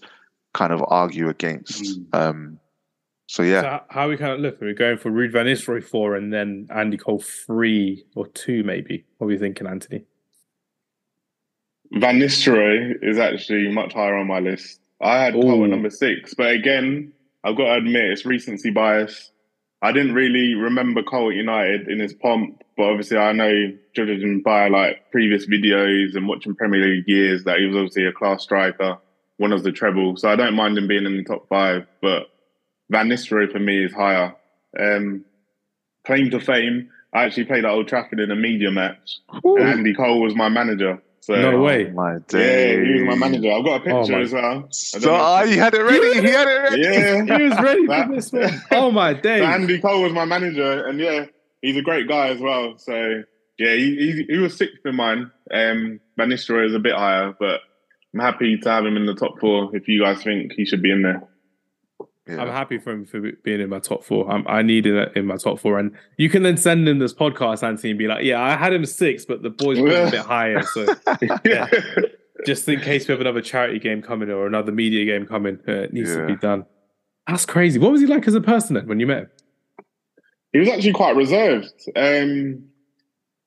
kind of argue against. Mm. Um, so yeah. So how are we kind of looking? We're going for Ruud Van Nistelrooy four and then Andy Cole three or two maybe. What are you thinking, Anthony? Van Nistelrooy is actually much higher on my list. I had Ooh. Cole at number six, but again, I've got to admit it's recency bias. I didn't really remember Cole United in his pomp, but obviously I know judging by like previous videos and watching Premier League years that he was obviously a class striker, one of the treble. So I don't mind him being in the top five, but Van Nistelrooy for me is higher. Um, claim to fame, I actually played at Old Trafford in a media match, Ooh. and Andy Cole was my manager. So, no way. Oh my day. Yeah, he was my manager. I've got a picture oh as well. So oh, you had it ready. He had it ready. Yeah, he was ready for this one. Oh my day. So Andy Cole was my manager, and yeah, he's a great guy as well. So yeah, he he, he was sixth in mine. Um, Van Nistelrooy is a bit higher, but I'm happy to have him in the top four. If you guys think he should be in there. Yeah. I'm happy for him for being in my top four. I'm, i need it in my top four, and you can then send him this podcast, Anthony, and be like, "Yeah, I had him six, but the boys were a bit higher." So, yeah, just in case we have another charity game coming or another media game coming, uh, it needs yeah. to be done. That's crazy. What was he like as a person then when you met him? He was actually quite reserved. Um,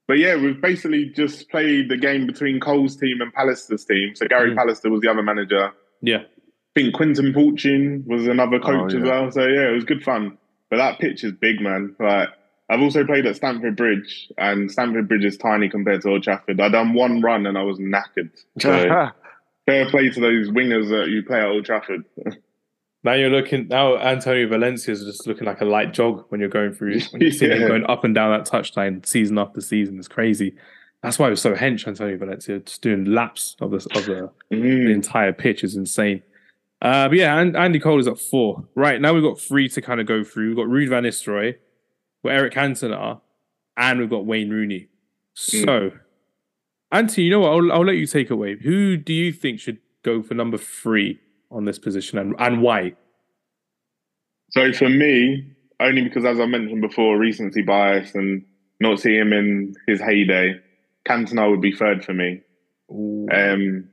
but yeah, we've basically just played the game between Cole's team and Pallister's team. So Gary mm. Pallister was the other manager. Yeah think Quinton Fortune was another oh, coach oh, yeah. as well. So yeah, it was good fun. But that pitch is big, man. Like I've also played at Stamford Bridge, and Stamford Bridge is tiny compared to Old Trafford. I done one run and I was knackered. So fair play to those wingers that you play at Old Trafford. Now you're looking now Antonio Valencia is just looking like a light jog when you're going through when you see Yeah. him going up and down that touchline season after season. It's crazy. That's why it was so hench, Antonio Valencia, just doing laps of the of the, the Mm. entire pitch is insane. Uh, but yeah, and Andy Cole is at four. Right now we've got three to kind of go through. We've got Ruud van Nistelrooy, we've got Eric Cantona, and we've got Wayne Rooney. So, Anthony, you know what? I'll, I'll let you take away. Who do you think should go for number three on this position, and and why? So for me, only because as I mentioned before, recency bias and not seeing him in his heyday, Cantona would be third for me. Um,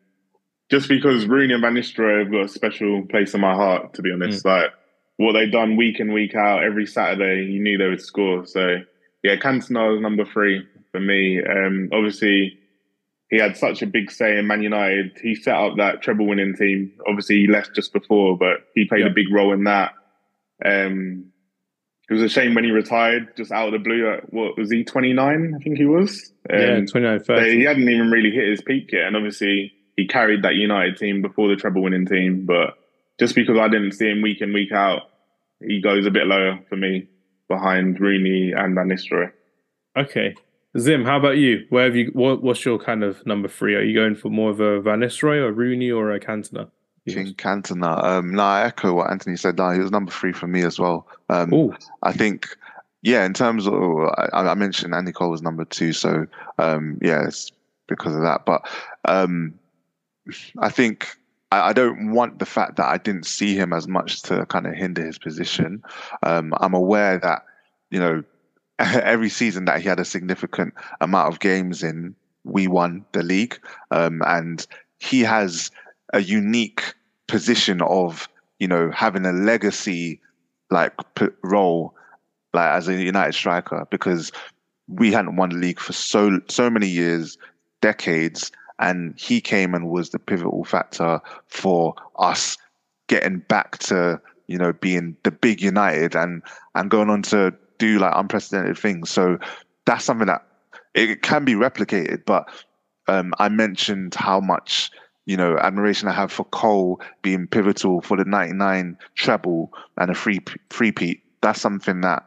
just because Rooney and Van Nistelrooy have got a special place in my heart, to be honest. Like what they've done week in, week out, every Saturday, you knew they would score. So yeah, Cantona is number three for me. Um, obviously, he had such a big say in Man United. He set up that treble winning team. Obviously, he left just before, but he played Yeah. a big role in that. Um, it was a shame when he retired, just out of the blue. At, what was he? Twenty nine, I think he was. yeah, Um, 29 so 30. he hadn't even really hit his peak yet, and obviously he carried that United team before the treble winning team. But just because I didn't see him week in week out, he goes a bit lower for me behind Rooney and Van Nistelrooy. Okay. Zim, how about you? Where have you? What, what's your kind of number three? Are you going for more of a Van Nistelrooy or Rooney or a Cantona? King Cantona. Um, no, I echo what Anthony said. No, he was number three for me as well. Um, Oh, I think, yeah, in terms of, I, I mentioned Andy Cole was number two, so um, yeah, it's because of that. But um, I think I, don't want the fact that I didn't see him as much to kind of hinder his position. Um, I'm aware that you know every season that he had a significant amount of games in, we won the league, um, and he has a unique position of you know having a legacy like p- role like as a United striker because we hadn't won the league for so so many years, decades, and he came and was the pivotal factor for us getting back to you know being the big United and and going on to do like unprecedented things. So that's something that it can be replicated, but um, I mentioned how much you know admiration I have for Cole being pivotal for the '99 treble and a free free peat. That's something that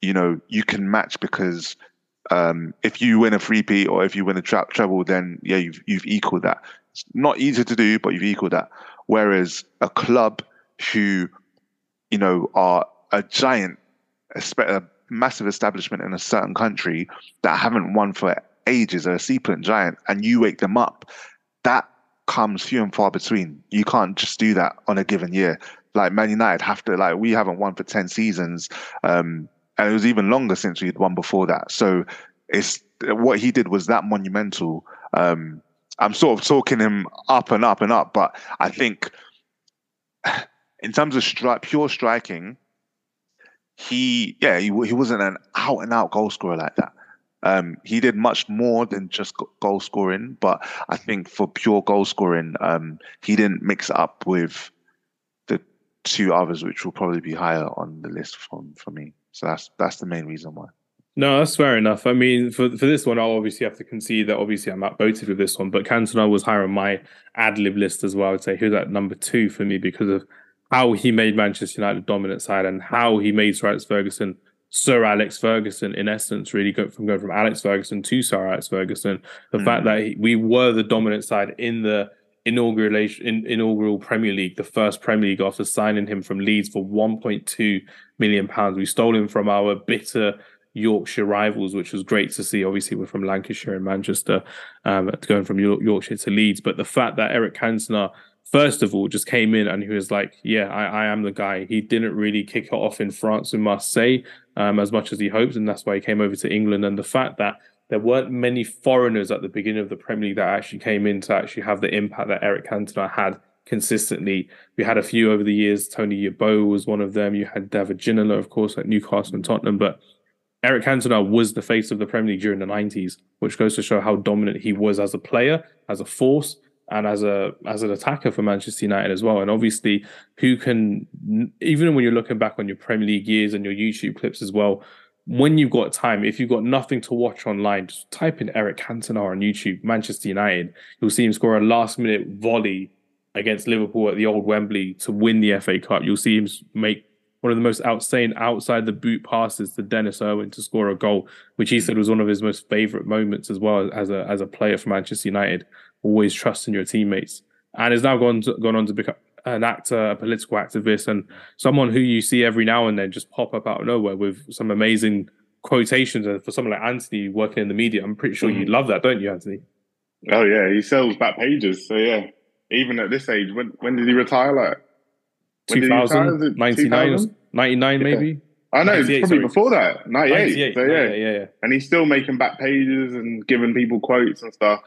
you know you can match because um, if you win a free peat or if you win a tra- treble, then yeah, you've you've equaled that. It's not easy to do, but you've equaled that. Whereas a club who you know are a giant, a, a massive establishment in a certain country that haven't won for ages, are a sleeping giant, and you wake them up, that comes few and far between. You can't just do that on a given year. Like Man United have to like we haven't won for ten seasons, um, and it was even longer since we'd won before that. So it's what he did was that monumental. Um, I'm sort of talking him up and up and up, but I think in terms of stri- pure striking, he yeah he, he wasn't an out and out goal scorer like that. Um, he did much more than just goal scoring, but I think for pure goal scoring, um, he didn't mix up with the two others, which will probably be higher on the list from for me. So that's that's the main reason why. No, that's fair enough. I mean, for for this one, I'll obviously have to concede that obviously I'm outvoted with this one, but Cantona was higher on my ad lib list as well. I would say he was at number two for me because of how he made Manchester United dominant side and how he made Sir Alex Ferguson Sir Alex Ferguson, in essence, really go from going from Alex Ferguson to Sir Alex Ferguson. The Mm. fact that he, we were the dominant side in the inaugural in, inaugural Premier League, the first Premier League after signing him from Leeds for 1.2 million pounds. We stole him from our bitter Yorkshire rivals, which was great to see. Obviously, we're from Lancashire and Manchester, um, going from Yorkshire to Leeds. But the fact that Eric Cantona, first of all, just came in and he was like, "Yeah, I, I am the guy." He didn't really kick it off in France and Marseille um, as much as he hoped, and that's why he came over to England. And the fact that there weren't many foreigners at the beginning of the Premier League that actually came in to actually have the impact that Eric Cantona had consistently. We had a few over the years. Tony Yeboah was one of them. You had David Ginola, of course, at Newcastle and Tottenham, but Eric Cantona was the face of the Premier League during the 90s, which goes to show how dominant he was as a player, as a force, and as a as an attacker for Manchester United as well. And obviously, who can even when you're looking back on your Premier League years and your YouTube clips as well, when you've got time, if you've got nothing to watch online, just type in Eric Cantona on YouTube, Manchester United. You'll see him score a last minute volley against Liverpool at the old Wembley to win the FA Cup. You'll see him make one of the most outsane outside the boot passes to Denis Irwin to score a goal, which he said was one of his most favourite moments as well as a as a player for Manchester United. Always trusting your teammates, and has now gone to, gone on to become an actor, a political activist, and someone who you see every now and then just pop up out of nowhere with some amazing quotations. And for someone like Anthony working in the media, I'm pretty sure mm. you love that, don't you, Anthony? Oh yeah, he sells back pages. So yeah, even at this age, when when did he retire? Like 2000, 99, 99 yeah. maybe. I know, it's probably sorry. before that, 98. 98 so, yeah. yeah, yeah, And he's still making back pages and giving people quotes and stuff.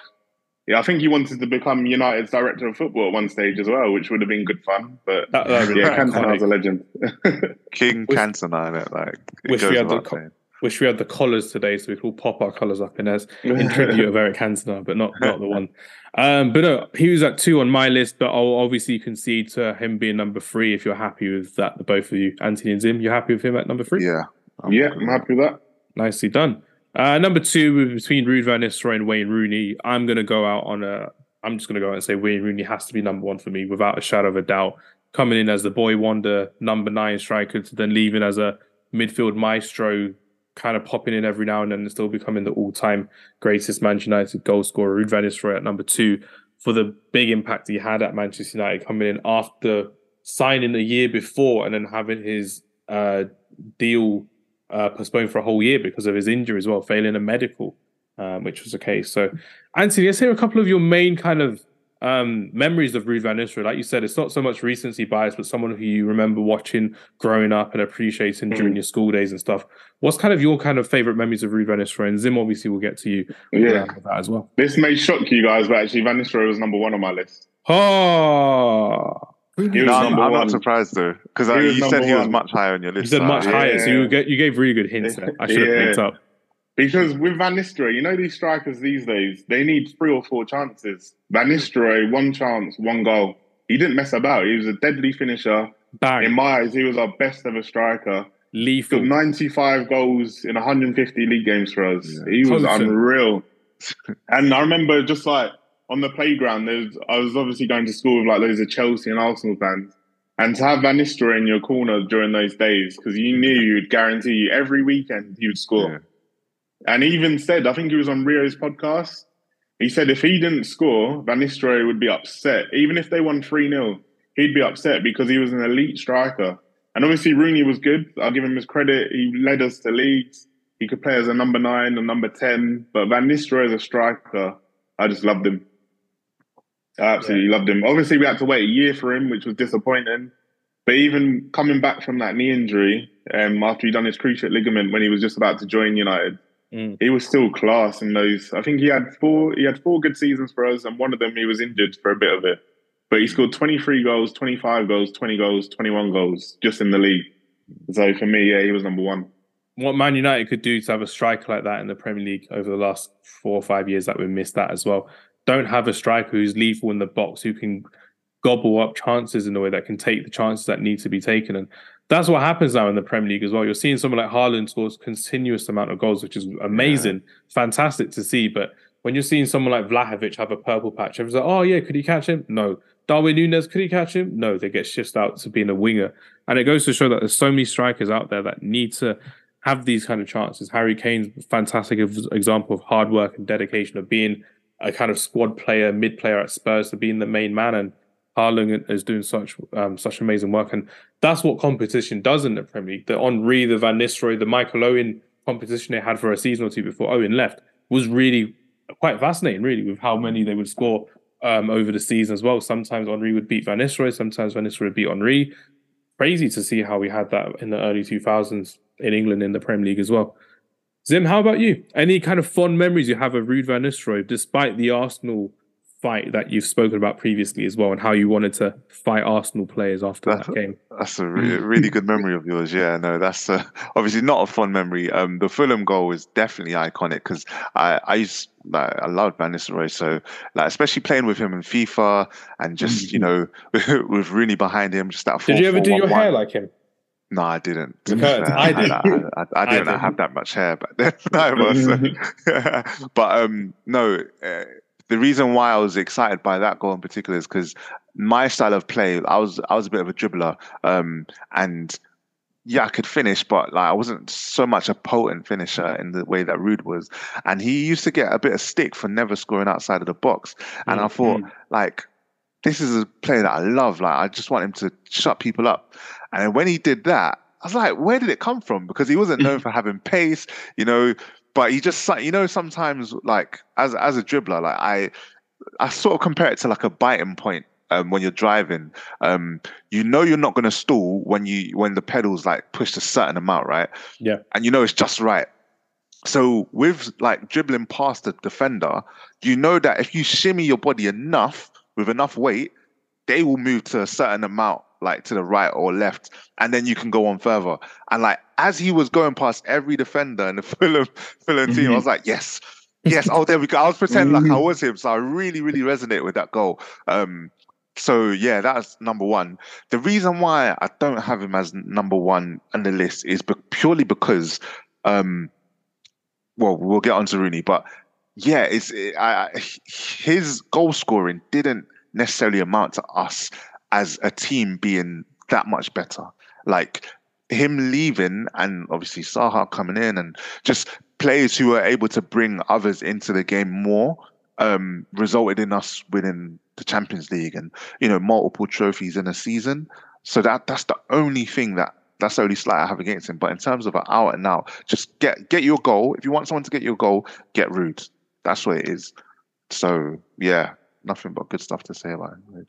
Yeah, I think he wanted to become United's director of football at one stage as well, which would have been good fun. But that, that yeah, Cantona's a legend. King Cantona, like wish we had the co- wish we had the collars today, so we could all pop our colours up in as in tribute of Eric Cantona, but not not the one. Um, but no, he was at two on my list, but I'll obviously concede to him being number three if you're happy with that. The both of you, Anthony and Zim, you're happy with him at number three? Yeah, I'm yeah, I'm happy with that. Nicely done. Uh, number two, between Ruud Van Nistelrooy and Wayne Rooney, I'm going to go out on a. I'm just going to go out and say Wayne Rooney has to be number one for me without a shadow of a doubt. Coming in as the boy wonder, number nine striker, to then leaving as a midfield maestro, kind of popping in every now and then and still becoming the all-time greatest Manchester United goal scorer. Ruud Van Nistelrooy at number two for the big impact he had at Manchester United, coming in after signing a year before and then having his uh, deal uh, postponed for a whole year because of his injury as well, failing a medical, um, which was the case. So, Anthony, let's hear a couple of your main kind of um, memories of Ruud van Nistelrooy. Like you said, it's not so much recency bias, but someone who you remember watching growing up and appreciating mm. during your school days and stuff. What's kind of your kind of favorite memories of Ruud van Nistelrooy? And Zim, obviously, will get to you. Yeah, that as well. This may shock you guys, but actually, Van Nistelrooy was number one on my list. Oh. No, I'm, I'm not surprised though, because uh, you said he was much higher on your list. You said much higher, so you, get, you gave really good hints there. I should have yeah. picked up. Because with Van Nistelrooy, you know these strikers these days, they need three or four chances. Van Nistelrooy, one chance, one goal. He didn't mess about. He was a deadly finisher. Bang. In my eyes, he was our best ever striker. Lethal. 95 goals in 150 league games for us. Yeah. He was Potent. unreal. and I remember just like on the playground, was, I was obviously going to school with like loads of Chelsea and Arsenal fans. And to have Van Nistelrooy in your corner during those days, because you knew you'd guarantee you every weekend he would score. Yeah. And he even said, I think he was on Rio's podcast, he said if he didn't score, Van Nistelrooy would be upset. Even if they won 3 0, he'd be upset because he was an elite striker. And obviously, Rooney was good. I'll give him his credit. He led us to leagues. He could play as a number nine or number 10. But Van Nistelrooy as a striker, I just loved him. I absolutely yeah. loved him. Obviously, we had to wait a year for him, which was disappointing. But even coming back from that knee injury, um, after he'd done his cruciate ligament when he was just about to join United, mm. he was still class in those. I think he had four. He had four good seasons for us, and one of them he was injured for a bit of it. But he scored 23 goals, 25 goals, 20 goals, 21 goals just in the league. So for me, yeah, he was number one. What Man United could do to have a striker like that in the Premier League over the last four or five years that we missed that as well don't have a striker who's lethal in the box who can gobble up chances in a way that can take the chances that need to be taken. And that's what happens now in the Premier League as well. You're seeing someone like Haaland scores continuous amount of goals, which is amazing, yeah. fantastic to see. But when you're seeing someone like Vlahovic have a purple patch, everyone's like, oh yeah, could he catch him? No. Darwin Nunez, could he catch him? No, they get shifted out to being a winger. And it goes to show that there's so many strikers out there that need to have these kind of chances. Harry Kane's fantastic example of hard work and dedication of being a kind of squad player, mid player at Spurs to being the main man, and Haaland is doing such um, such amazing work, and that's what competition does in the Premier League. The Henry, the Van Nistelrooy, the Michael Owen competition they had for a season or two before Owen left was really quite fascinating, really, with how many they would score um, over the season as well. Sometimes Henry would beat Van Nistelrooy, sometimes Van Nistelrooy would beat Henry. Crazy to see how we had that in the early 2000s in England in the Premier League as well. Zim, how about you? Any kind of fond memories you have of Ruud van Nistelrooy, despite the Arsenal fight that you've spoken about previously as well, and how you wanted to fight Arsenal players after that's, that game? That's a really, really good memory of yours. Yeah, no, that's uh, obviously not a fun memory. Um, the Fulham goal is definitely iconic because I, I used like I loved Van Nistelrooy, so like especially playing with him in FIFA and just you mm-hmm. know with Rooney behind him, just that. Did you ever do your hair like him? No, I didn't. I, did. I, I, I, didn't I have that much hair back then. no, but um, no. Uh, the reason why I was excited by that goal in particular is because my style of play, I was I was a bit of a dribbler, um, and yeah, I could finish, but like I wasn't so much a potent finisher in the way that Ruud was. And he used to get a bit of stick for never scoring outside of the box. And mm-hmm. I thought, mm. like, this is a player that I love. Like, I just want him to shut people up. And when he did that, I was like, where did it come from? Because he wasn't known for having pace, you know. But he just, you know, sometimes like as as a dribbler, like I, I sort of compare it to like a biting point um, when you're driving, um, you know you're not going to stall when you when the pedals like pushed a certain amount, right? Yeah. And you know it's just right. So with like dribbling past the defender, you know that if you shimmy your body enough with enough weight, they will move to a certain amount, like to the right or left, and then you can go on further. And like as he was going past every defender in the Fulham Fulham team, mm-hmm. I was like, yes, yes. Oh, there we go. I was pretending like I mm-hmm. was him, so I really, really resonate with that goal. Um, so yeah, that's number one. The reason why I don't have him as number one on the list is be- purely because, um, well, we'll get on to Rooney, but yeah, it's it, I, his goal scoring didn't necessarily amount to us as a team being that much better. Like him leaving and obviously Saha coming in and just players who were able to bring others into the game more um, resulted in us winning the Champions League and you know multiple trophies in a season. So that that's the only thing that that's the only slight I have against him. But in terms of an out and out, just get get your goal. If you want someone to get your goal, get Ruud. That's what it is. So yeah, nothing but good stuff to say about him.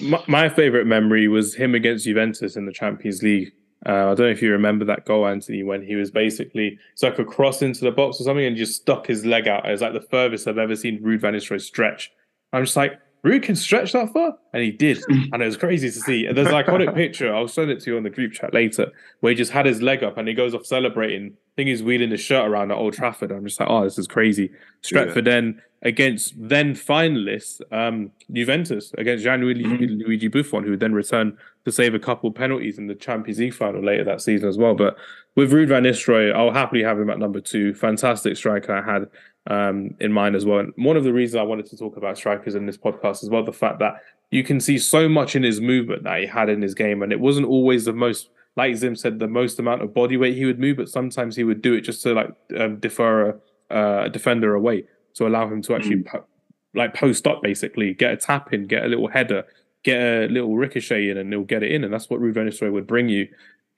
My, my favorite memory was him against Juventus in the Champions League. Uh, I don't know if you remember that goal, Anthony, when he was basically it's like a cross into the box or something and just stuck his leg out. It was like the furthest I've ever seen Ruud van Nistelrooy stretch. I'm just like, Ruud can stretch that far, and he did, and it was crazy to see. And there's an iconic picture. I'll send it to you on the group chat later, where he just had his leg up and he goes off celebrating. I think he's wheeling his shirt around at Old Trafford. I'm just like, oh, this is crazy. Stretford yeah. then against then finalists um, Juventus against Gianluigi mm-hmm. Luigi Buffon, who would then return to save a couple penalties in the Champions League final later that season as well. But with Ruud van Nistelrooy, I'll happily have him at number two. Fantastic striker I had um, in mind as well. And one of the reasons I wanted to talk about strikers in this podcast as well, the fact that you can see so much in his movement that he had in his game, and it wasn't always the most, like Zim said, the most amount of body weight he would move, but sometimes he would do it just to like um, defer a, uh, a, defender away to allow him to actually mm. po- like post up, basically get a tap in, get a little header, get a little ricochet in, and he'll get it in, and that's what van would bring you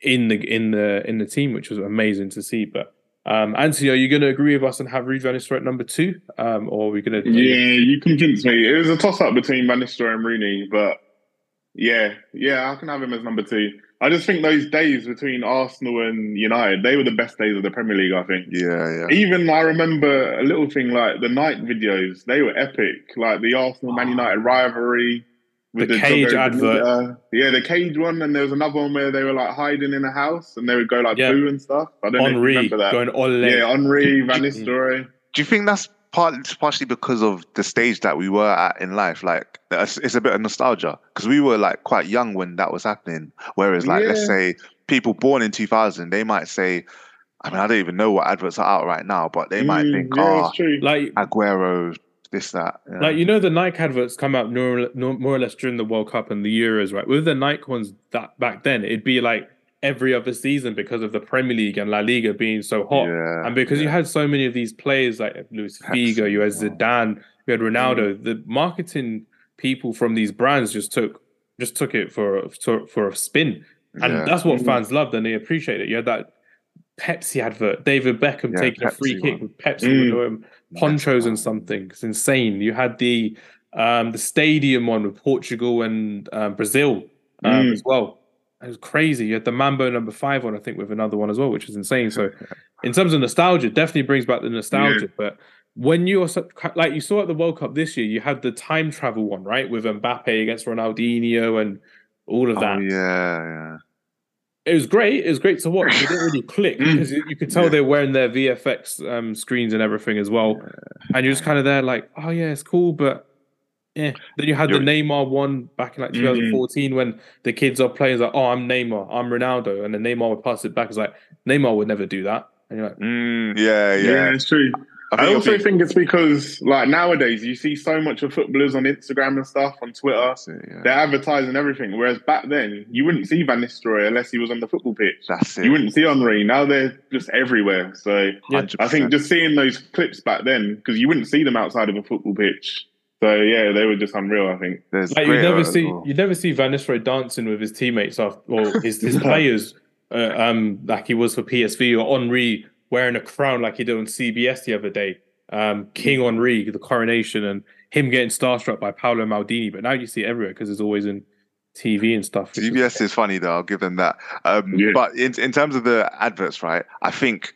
in the in the in the team, which was amazing to see. But um, Anthony, are you going to agree with us and have Van at number two, um, or are we going to? Yeah, you convinced me. It was a toss up between Van and Rooney, but yeah, yeah, I can have him as number two. I just think those days between Arsenal and United, they were the best days of the Premier League. I think. Yeah, yeah. Even I remember a little thing like the Nike videos; they were epic. Like the Arsenal Man United rivalry the, the, cage advert. Uh, yeah, the cage one, and there was another one where they were like hiding in a house and they would go like yeah. boo and stuff. I don't Henry, know if you remember that. Going Ole. Yeah, Henry, Van Nistelrooy. Do you think that's partly partially because of the stage that we were at in life? Like, it's a bit of nostalgia because we were like quite young when that was happening. Whereas, like, yeah. let's say people born in 2000, they might say, I mean, I don't even know what adverts are out right now, but they might mm, think, yeah, oh, like Aguero, this that. Yeah. Like you know, the Nike adverts come out more, more or less during the World Cup and the Euros, right? With the Nike ones that back then, it'd be like every other season because of the Premier League and La Liga being so hot, yeah, and because yeah. you had so many of these players like Luis Figo, you had Zidane, you had Ronaldo. Mm. The marketing people from these brands just took just took it for for, for a spin, and that's what mm. fans loved and they appreciated it. You had that Pepsi advert, David Beckham taking Pepsi a free kick with Pepsi. Mm ponchos and something. It's insane. You had the um, the stadium one with Portugal and um, Brazil um, mm. as well. It was crazy. You had the Mambo number five one, I think, with another one as well, which is insane. So, in terms of nostalgia, definitely brings back the nostalgia. Yeah. But when you're so, like you saw at the World Cup this year, you had the time travel one, right, with Mbappe against Ronaldinho and all of oh, that. Oh, yeah, yeah it was great. It was great to watch. It didn't really click mm. because you could tell yeah. they're wearing their VFX um, screens and everything as well. And you're just kind of there, like, oh yeah, it's cool, but yeah. Then you had you're... the Neymar one back in like 2014 mm-hmm. when the kids are playing like, oh, I'm Neymar, I'm Ronaldo, and then Neymar would pass it back. It's like Neymar would never do that. And you're like, mm, yeah, yeah, yeah, it's true. I, I also think it's because like nowadays you see so much of footballers on Instagram and stuff on Twitter. It, yeah. They're advertising everything. Whereas back then you wouldn't see Van Nistelrooy unless he was on the football pitch. That's it. You wouldn't see Henry. Now they're just everywhere. So yeah, I think just seeing those clips back then because you wouldn't see them outside of a football pitch. So yeah, they were just unreal. I think like, you never see well. you never see Van Nistelrooy dancing with his teammates after, or his his players uh, um like he was for PSV or Henry wearing a crown like he did on CBS the other day um, King Henry, the coronation, and him getting starstruck by Paolo Maldini. But now you see it everywhere because it's always in TV and stuff. CBS is funny though. I'll give them that. Um, yeah. But in in terms of the adverts, right? I think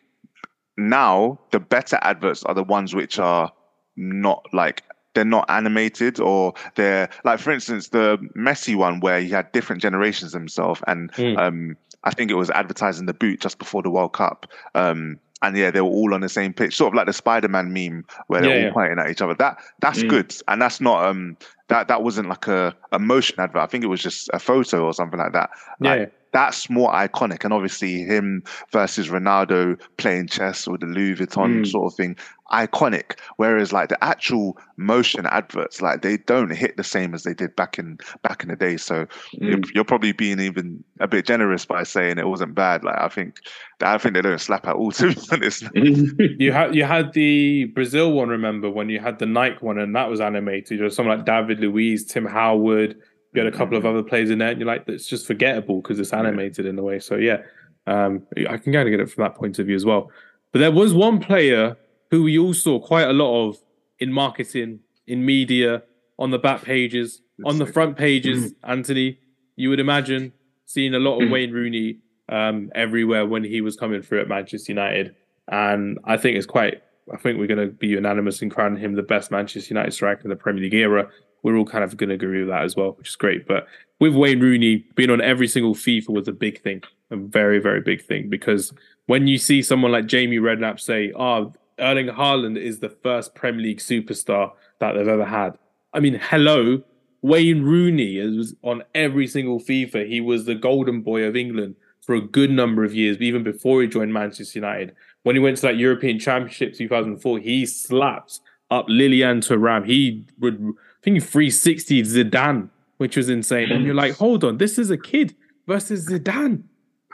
now the better adverts are the ones which are not like they're not animated or they're like for instance the Messi one where he had different generations himself and mm. um, I think it was advertising the boot just before the World Cup. Um, and yeah, they were all on the same pitch, sort of like the Spider-Man meme where they're yeah, all yeah. pointing at each other. That that's mm. good, and that's not um that that wasn't like a, a motion advert. I think it was just a photo or something like that. Like, yeah that's more iconic. And obviously, him versus Ronaldo playing chess with the Louis Vuitton mm. sort of thing, iconic. Whereas, like the actual motion adverts, like they don't hit the same as they did back in back in the day. So mm. you're, probably being even a bit generous by saying it wasn't bad. Like I think, I think they don't slap at all. To be honest, you had you had the Brazil one. Remember when you had the Nike one, and that was animated. Or someone like David Luiz, Tim Howard you had a couple of other players in there, and you're like, it's just forgettable because it's animated in a way. So yeah, um, I can kind of get it from that point of view as well. But there was one player who we all saw quite a lot of in marketing, in media, on the back pages, on the front pages. Mm-hmm. Anthony, you would imagine seeing a lot of mm-hmm. Wayne Rooney um, everywhere when he was coming through at Manchester United, and I think it's quite. I think we're going to be unanimous in crowning him the best Manchester United striker in the Premier League era we're all kind of going to agree with that as well, which is great. But with Wayne Rooney being on every single FIFA was a big thing, a very, very big thing. Because when you see someone like Jamie Redknapp say, oh, Erling Haaland is the first Premier League superstar that they've ever had. I mean, hello, Wayne Rooney is on every single FIFA. He was the golden boy of England for a good number of years, even before he joined Manchester United. When he went to that European Championship 2004, he slapped up Lilian Thuram. He would I think 360 Zidane, which was insane. And you're like, hold on, this is a kid versus Zidane.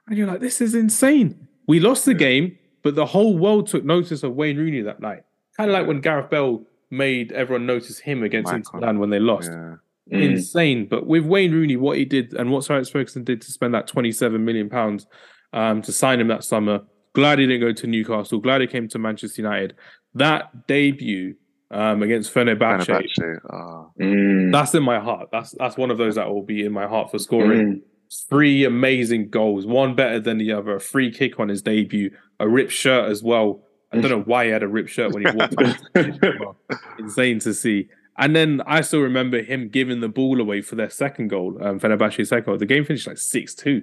And you're like, this is insane. We lost the game, but the whole world took notice of Wayne Rooney that night. Kind of like when Gareth Bale made everyone notice him against Inter Milan when they lost. Yeah. Mm. Insane. But with Wayne Rooney, what he did and what Sir Alex Ferguson did to spend that 27 million pounds um, to sign him that summer, glad he didn't go to Newcastle. Glad he came to Manchester United. That debut um, against Fenerbahce. Fenerbahce. Oh. Mm. That's in my heart. That's that's one of those that will be in my heart for scoring mm. three amazing goals, one better than the other. A free kick on his debut, a ripped shirt as well. I don't know why he had a ripped shirt when he walked. Insane to see. And then I still remember him giving the ball away for their second goal, um, Fenerbahce's second goal. The game finished like 6 2.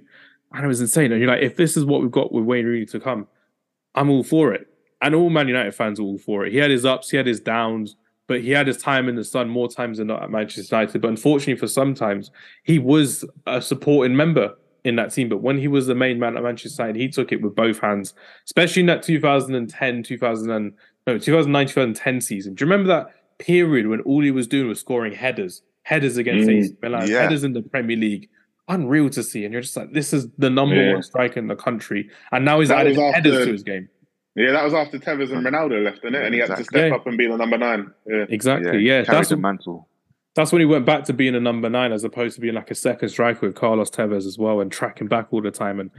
And it was insane. And you're like, if this is what we've got with Wayne Rooney to come, I'm all for it and all Man United fans are all for it. He had his ups, he had his downs, but he had his time in the sun more times than not at Manchester United. But unfortunately, for sometimes he was a supporting member in that team. But when he was the main man at Manchester United, he took it with both hands, especially in that 2010, 2000 and, no, 2009, 2010 season. Do you remember that period when all he was doing was scoring headers, headers against mm, AC Milan, yeah. headers in the Premier League? Unreal to see, and you're just like, this is the number yeah. one striker in the country, and now he's that added headers to his game. Yeah, that was after Tevez and Ronaldo left, didn't it? And he had to step yeah. up and be the number nine. Yeah. Exactly. Yeah, yeah. that's the mantle. That's when he went back to being a number nine, as opposed to being like a second striker with Carlos Tevez as well, and tracking back all the time. And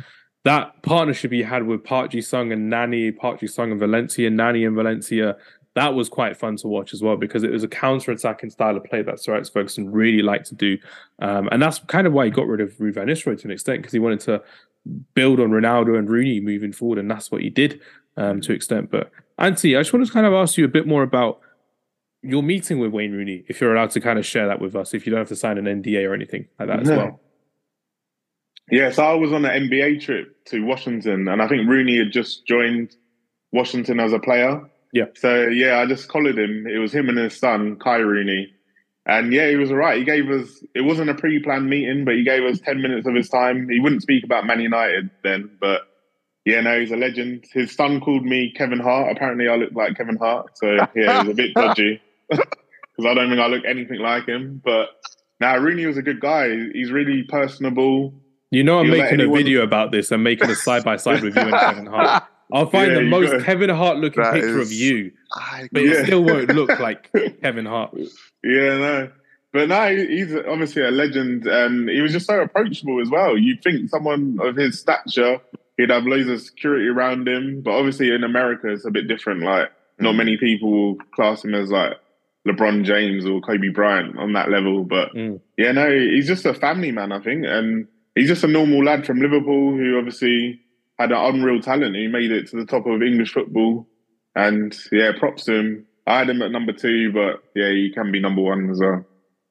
that partnership he had with Park Ji Sung and Nani, Park Ji Sung and Valencia, Nani and Valencia, that was quite fun to watch as well because it was a counter-attacking style of play that Sir Alex Ferguson really liked to do, um, and that's kind of why he got rid of Ruud van Nistelrooy to an extent because he wanted to build on Ronaldo and Rooney moving forward, and that's what he did um, to extent. But Anthony, I just wanted to kind of ask you a bit more about your meeting with Wayne Rooney, if you're allowed to kind of share that with us, if you don't have to sign an NDA or anything like that as well. Yeah, so I was on an NBA trip to Washington, and I think Rooney had just joined Washington as a player. Yeah. So yeah, I just collared him. It was him and his son, Kai Rooney. And yeah, he was all right. He gave us, it wasn't a pre planned meeting, but he gave us 10 minutes of his time. He wouldn't speak about Man United then, but yeah, no, he's a legend. His son called me Kevin Hart. Apparently, I look like Kevin Hart. So yeah, it was a bit dodgy because I don't think I look anything like him. But now Rooney was a good guy. He's really personable. You know, I'm making anyone... a video about this. I'm making a side by side with you and Kevin Hart. I'll find yeah, the most got... Kevin Hart looking that picture is... of you, but yeah. it still won't look like Kevin Hart. Yeah, no. But no, he's obviously a legend, and he was just so approachable as well. You'd think someone of his stature, he'd have loads of security around him. But obviously, in America, it's a bit different. Like, not mm. many people will class him as like LeBron James or Kobe Bryant on that level. But mm. yeah, no, he's just a family man, I think, and he's just a normal lad from Liverpool who obviously had an unreal talent. He made it to the top of English football, and yeah, props to him. I had him at number two, but yeah, he can be number one as well.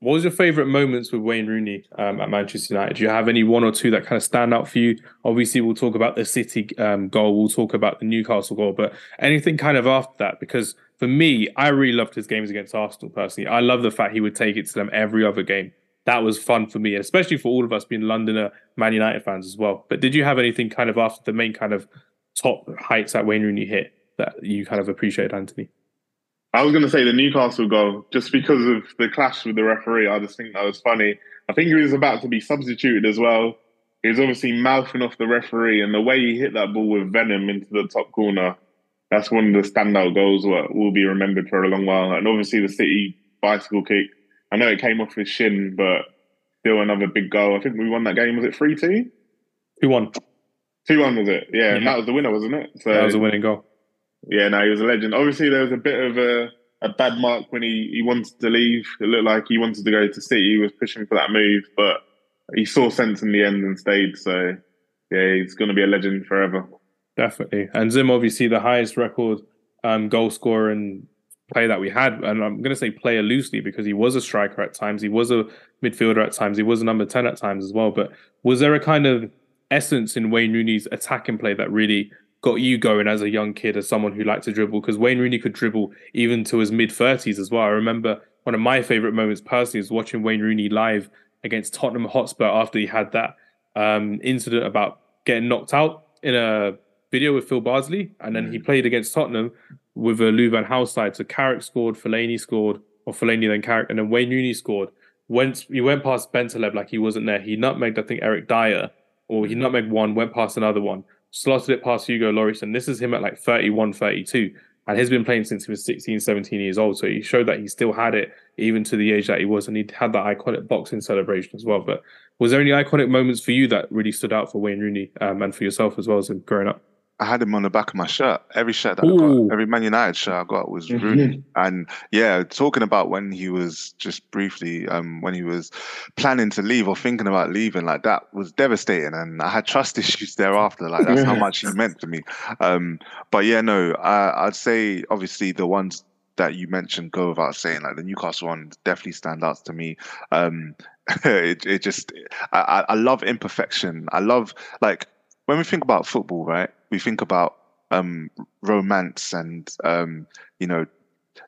What was your favourite moments with Wayne Rooney um, at Manchester United? Do you have any one or two that kind of stand out for you? Obviously, we'll talk about the City um, goal, we'll talk about the Newcastle goal, but anything kind of after that? Because for me, I really loved his games against Arsenal personally. I love the fact he would take it to them every other game. That was fun for me, especially for all of us being Londoner Man United fans as well. But did you have anything kind of after the main kind of top heights that Wayne Rooney hit that you kind of appreciated, Anthony? I was going to say the Newcastle goal just because of the clash with the referee. I just think that was funny. I think he was about to be substituted as well. He was obviously mouthing off the referee, and the way he hit that ball with venom into the top corner, that's one of the standout goals that will be remembered for a long while. And obviously the City bicycle kick. I know it came off his shin, but still another big goal. I think we won that game. Was it 3 2? 2 1. 2 1 was it? Yeah, yeah, and mm-hmm. that was the winner, wasn't it? So, that was a winning goal. Yeah, no, he was a legend. Obviously, there was a bit of a, a bad mark when he, he wanted to leave. It looked like he wanted to go to City. He was pushing for that move, but he saw sense in the end and stayed. So, yeah, he's going to be a legend forever. Definitely. And Zim, obviously, the highest record um, goal scorer and play that we had. And I'm going to say player loosely because he was a striker at times. He was a midfielder at times. He was a number 10 at times as well. But was there a kind of essence in Wayne Rooney's attacking play that really got you going as a young kid, as someone who liked to dribble? Because Wayne Rooney could dribble even to his mid 30s as well. I remember one of my favorite moments personally is watching Wayne Rooney live against Tottenham Hotspur after he had that um, incident about getting knocked out in a video with Phil Bardsley, and then he mm. played against Tottenham with a Louis Van Gaal side. So Carrick scored, Fellaini scored, or Fellaini then Carrick, and then Wayne Rooney scored. Went he went past Bentaleb like he wasn't there. He nutmegged I think Eric Dier, or he nutmegged one, went past another one, slotted it past Hugo Lloris, and this is him at like 31, 32. And he's been playing since he was 16, 17 years old. So he showed that he still had it even to the age that he was. And he had that iconic boxing celebration as well. But was there any iconic moments for you that really stood out for Wayne Rooney um, and for yourself as well as growing up? I had him on the back of my shirt. Every shirt that Ooh. I got, every Man United shirt I got was mm-hmm. Rooney. And yeah, talking about when he was just briefly, um, when he was planning to leave or thinking about leaving, like that was devastating. And I had trust issues thereafter. Like that's how much he meant to me. Um, but yeah, no, I, I'd say obviously the ones that you mentioned go without saying. Like the Newcastle one definitely stand out to me. Um, it, it just, I, I love imperfection. I love like when we think about football, right? We think about um, romance and um, you know,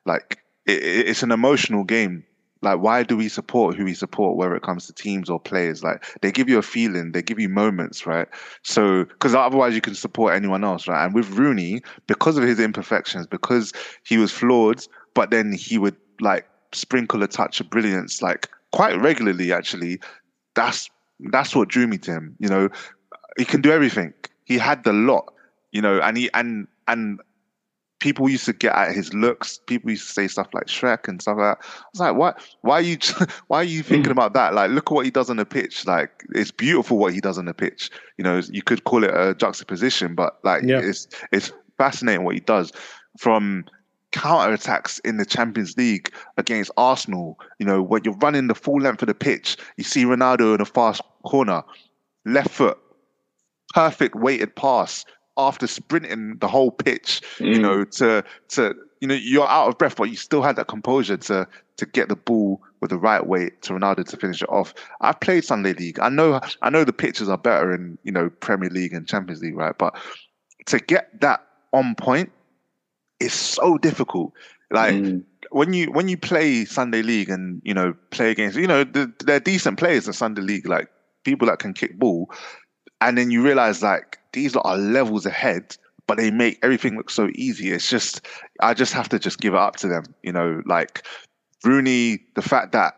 like it, it's an emotional game. Like, why do we support who we support, whether it comes to teams or players? Like, they give you a feeling, they give you moments, right? So, because otherwise you can support anyone else, right? And with Rooney, because of his imperfections, because he was flawed, but then he would like sprinkle a touch of brilliance, like quite regularly, actually. That's that's what drew me to him. You know, he can do everything. He had the lot you know, and he and and people used to get at his looks. People used to say stuff like Shrek and stuff like that. I was like, what? Why are you? Why are you thinking about that? Like, look at what he does on the pitch. Like, it's beautiful what he does on the pitch. You know, you could call it a juxtaposition, but like, yeah. it's it's fascinating what he does from counter attacks in the Champions League against Arsenal. You know, when you're running the full length of the pitch, you see Ronaldo in a fast corner, left foot, perfect weighted pass after sprinting the whole pitch, mm. you know, to to you know, you're out of breath, but you still had that composure to to get the ball with the right weight to Ronaldo to finish it off. I've played Sunday League. I know I know the pitches are better in, you know, Premier League and Champions League, right? But to get that on point is so difficult. Like mm. when you when you play Sunday League and you know play against you know they're decent players in Sunday League, like people that can kick ball, and then you realize like these lot are levels ahead, but they make everything look so easy. It's just I just have to just give it up to them. You know, like Rooney, the fact that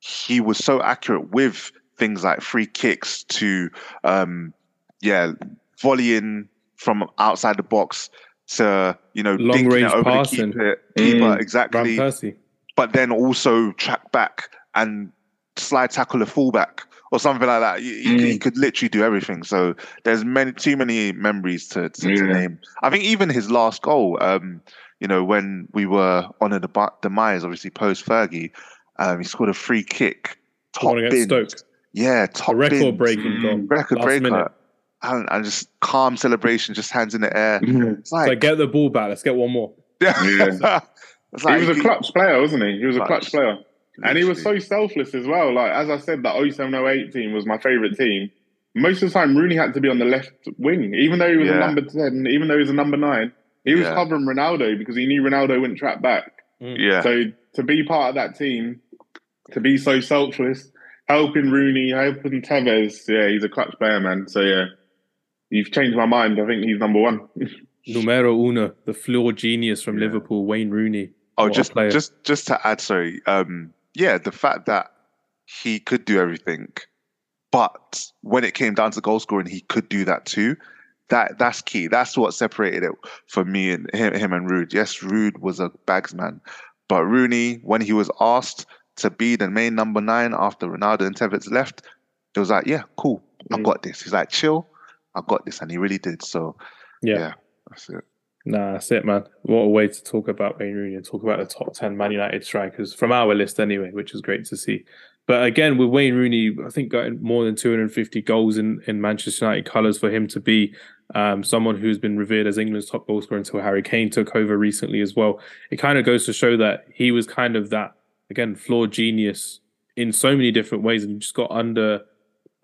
he was so accurate with things like free kicks to um yeah, volleying from outside the box to you know long range passing, keeper, keeper mm. exactly. But then also track back and slide tackle a fullback or something like that. He, mm. he, could literally do everything. So there's many too many memories to, to, yeah. to name. I think even his last goal, um, you know, when we were on a demise, obviously post Fergie, um, he scored a free kick, top bin. Yeah, top record breaking goal, record breaker. And, and, just calm celebration, just hands in the air. Mm-hmm. It's like, get the ball back. Let's get one more. Yeah. yeah. like, he was a clutch player, wasn't he? He was clutch. a clutch player. And he was so selfless as well. Like as I said, that 0708 team was my favourite team. Most of the time, Rooney had to be on the left wing, even though he was yeah. a number ten, even though he was a number nine. He was yeah. covering Ronaldo because he knew Ronaldo wouldn't track back. Mm. Yeah. So to be part of that team, to be so selfless, helping Rooney, helping Tevez, yeah, he's a clutch player, man. So yeah, you've changed my mind. I think he's number one. Numero uno, the floor genius from yeah. Liverpool, Wayne Rooney. Oh, just just just to add, sorry. Um, yeah, the fact that he could do everything, but when it came down to goal scoring, he could do that too. That that's key. That's what separated it for me and him, him and Ruud. Yes, Ruud was a bagsman, but Rooney, when he was asked to be the main number nine after Ronaldo and Tevez left, it was like, yeah, cool, I mm. got this. He's like, chill, I got this, and he really did. So, yeah, yeah that's it. Nah, that's it, man. What a way to talk about Wayne Rooney and talk about the top 10 Man United strikers from our list, anyway, which is great to see. But again, with Wayne Rooney, I think got more than 250 goals in, in Manchester United colours for him to be um, someone who's been revered as England's top goal scorer until Harry Kane took over recently as well. It kind of goes to show that he was kind of that, again, flawed genius in so many different ways and just got under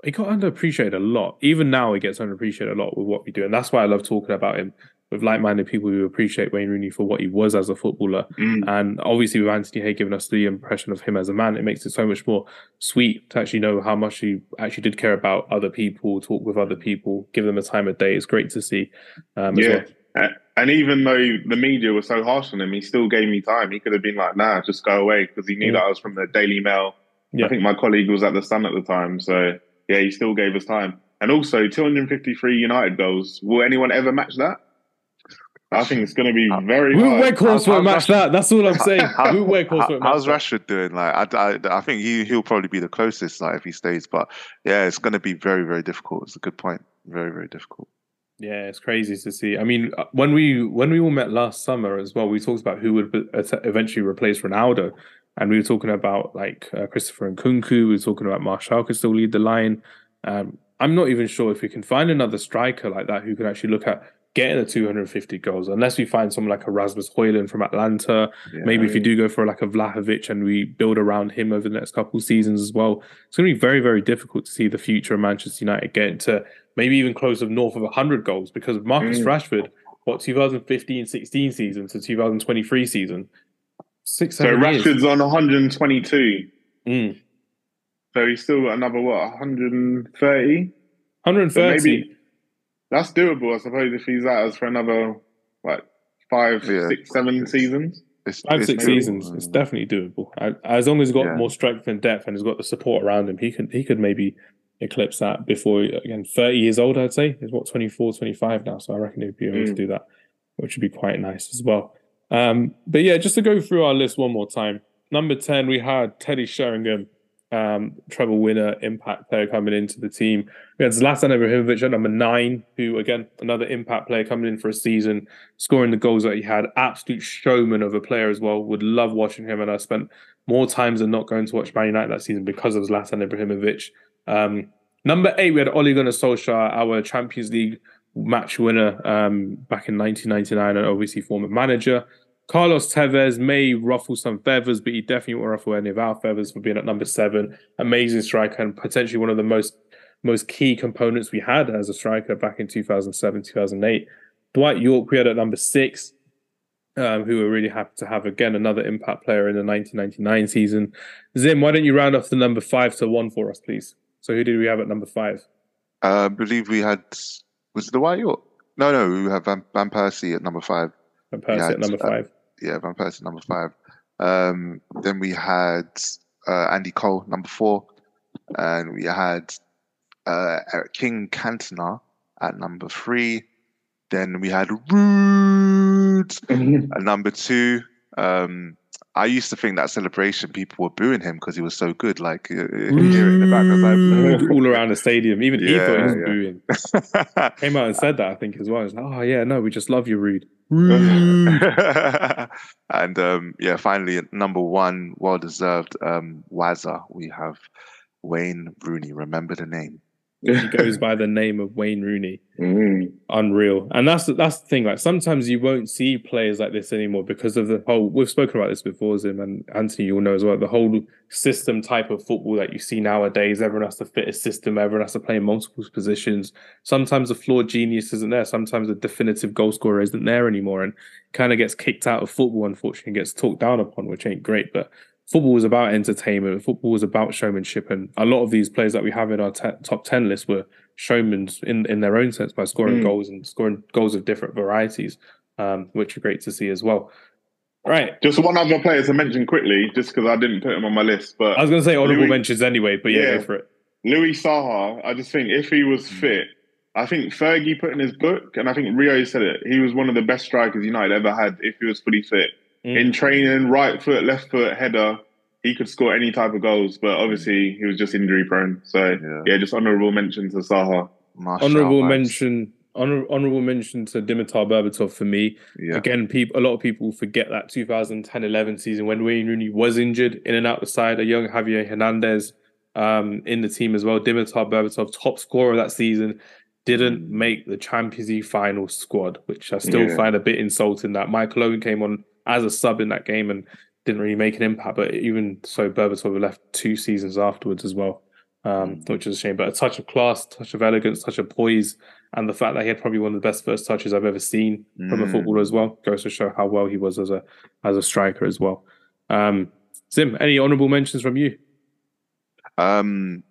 he got underappreciated a lot. Even now, he gets underappreciated a lot with what we do, and that's why I love talking about him with like-minded people who appreciate Wayne Rooney for what he was as a footballer, mm. and obviously with Anthony Hay giving us the impression of him as a man, it makes it so much more sweet to actually know how much he actually did care about other people, talk with other people, give them a time of day. It's great to see. Um, yeah. Well. And even though the media was so harsh on him, he still gave me time. He could have been like, "Nah, just go away," because he knew mm. that I was from the Daily Mail. Yeah. I think my colleague was at the Sun at the time, so yeah, he still gave us time. And also, 253 United goals. Will anyone ever match that? I think it's going to be very. Wout Weghorst won't match that? That's all I'm saying. Wout Weghorst won't How's Rashford doing? Like, I, I, I think he he'll probably be the closest, like if he stays. But yeah, it's going to be very very difficult. It's a good point. Very very difficult. Yeah, it's crazy to see. I mean, uh, when we when we all met last summer as well, we talked about who would eventually replace Ronaldo, and we were talking about like uh, Christopher Kunku. We were talking about Martial could still lead the line. Um, I'm not even sure if we can find another striker like that who can actually look at getting the 250 goals unless we find someone like a Rasmus Højlund from Atalanta. Yeah, Maybe I mean, if you do go for like a Vlahovic and we build around him over the next couple of seasons as well, it's going to be very, very difficult to see the future of Manchester United getting to maybe even close of north of 100 goals because of Marcus mm. Rashford, what 2015 16 season to 2023 season. Six, so Rashford's on 122. Mm. So he's still got another what 130? 130. So maybe that's doable, I suppose, if he's at us for another like five, yeah. six, seven seasons. It's, five, it's six doable. seasons. It's definitely doable. As long as he's got yeah. more strength and depth and he's got the support around him, he could he could maybe eclipse that before again 30 years old i'd say is what 24 25 now so i reckon he'd be able mm. to do that which would be quite nice as well um, but yeah just to go through our list one more time number 10 we had teddy sheringham um, treble winner, impact player coming into the team. We had Zlatan Ibrahimovic at number nine, who again another impact player coming in for a season, scoring the goals that he had. Absolute showman of a player as well. Would love watching him, and I spent more times than not going to watch Man United that season because of Zlatan Ibrahimovic. Um, number eight, we had Ole Gunnar Solskjaer, our Champions League match winner um, back in 1999, and obviously former manager. Carlos Tevez may ruffle some feathers, but he definitely won't ruffle any of our feathers for being at number seven. Amazing striker and potentially one of the most most key components we had as a striker back in 2007, 2008. Dwight Yorke, we had at number six, um, who were really happy to have again another impact player in the 1999 season. Zim, why don't you round off the number five to one for us, please? So who did we have at number five? Uh, I believe we had Was it Dwight Yorke? No, no, we have Van, Van Persie at number five. Van Persie had, at number uh, five. Yeah, Van Persie number five. Um, then we had uh, Andy Cole number four, and we had uh, Eric King Cantona at number three. Then we had Ruud at number two. Um, I used to think that celebration people were booing him because he was so good. Like uh, you can hear it in the back. I was like, all around the stadium. Even he thought he was Yeah, booing. Came out and said that, I think, as well. It's like, oh, yeah, no, we just love you, Ruud. And um, yeah, finally, number one, well deserved, um, Wazza. We have Wayne Rooney. Remember the name. He goes by the name of Wayne Rooney. Mm. Unreal. And that's that's the thing. Like sometimes you won't see players like this anymore because of the whole. We've spoken about this before, Zim and Anthony. You'll know as well. The whole system type of football that you see nowadays. Everyone has to fit a system. Everyone has to play in multiple positions. Sometimes the floor genius isn't there. Sometimes the definitive goal scorer isn't there anymore, and kind of gets kicked out of football. Unfortunately, gets talked down upon, which ain't great. But football is about entertainment. Football is about showmanship, and a lot of these players that we have in our te- top ten list were showmen in in their own sense by scoring Mm. goals and scoring goals of different varieties, um, which are great to see as well. Right. Just one other player to mention quickly, just because I didn't put him on my list, but I was going to say honorable Louis- mentions anyway, but yeah, Yeah. go for it. Louis Saha, I just think if he was fit, I think Fergie put in his book, and I think Rio said it, he was one of the best strikers United ever had if he was fully fit. Mm. In training, right foot, left foot, header, he could score any type of goals, but obviously he was just injury prone. So Yeah. yeah, just honourable mention to Saha. Martial Honorable vibes. mention. Honor, honorable mention to Dimitar Berbatov for me. Yeah. Again, people a lot of people forget that 2010-11 season when Wayne Rooney was injured in and out the side. A young Javier Hernandez um, in the team as well. Dimitar Berbatov, top scorer of that season, didn't Mm. make the Champions League final squad, which I still Yeah. find a bit insulting. That Michael Owen came on as a sub in that game and didn't really make an impact. But even so, Berbatov left two seasons afterwards as well, um, Mm. which is a shame. But a touch of class, touch of elegance, touch of poise, and the fact that he had probably one of the best first touches I've ever seen from a Mm. footballer as well goes to show how well he was as a as a striker as well. Um, Zim, any honourable mentions from you? Um,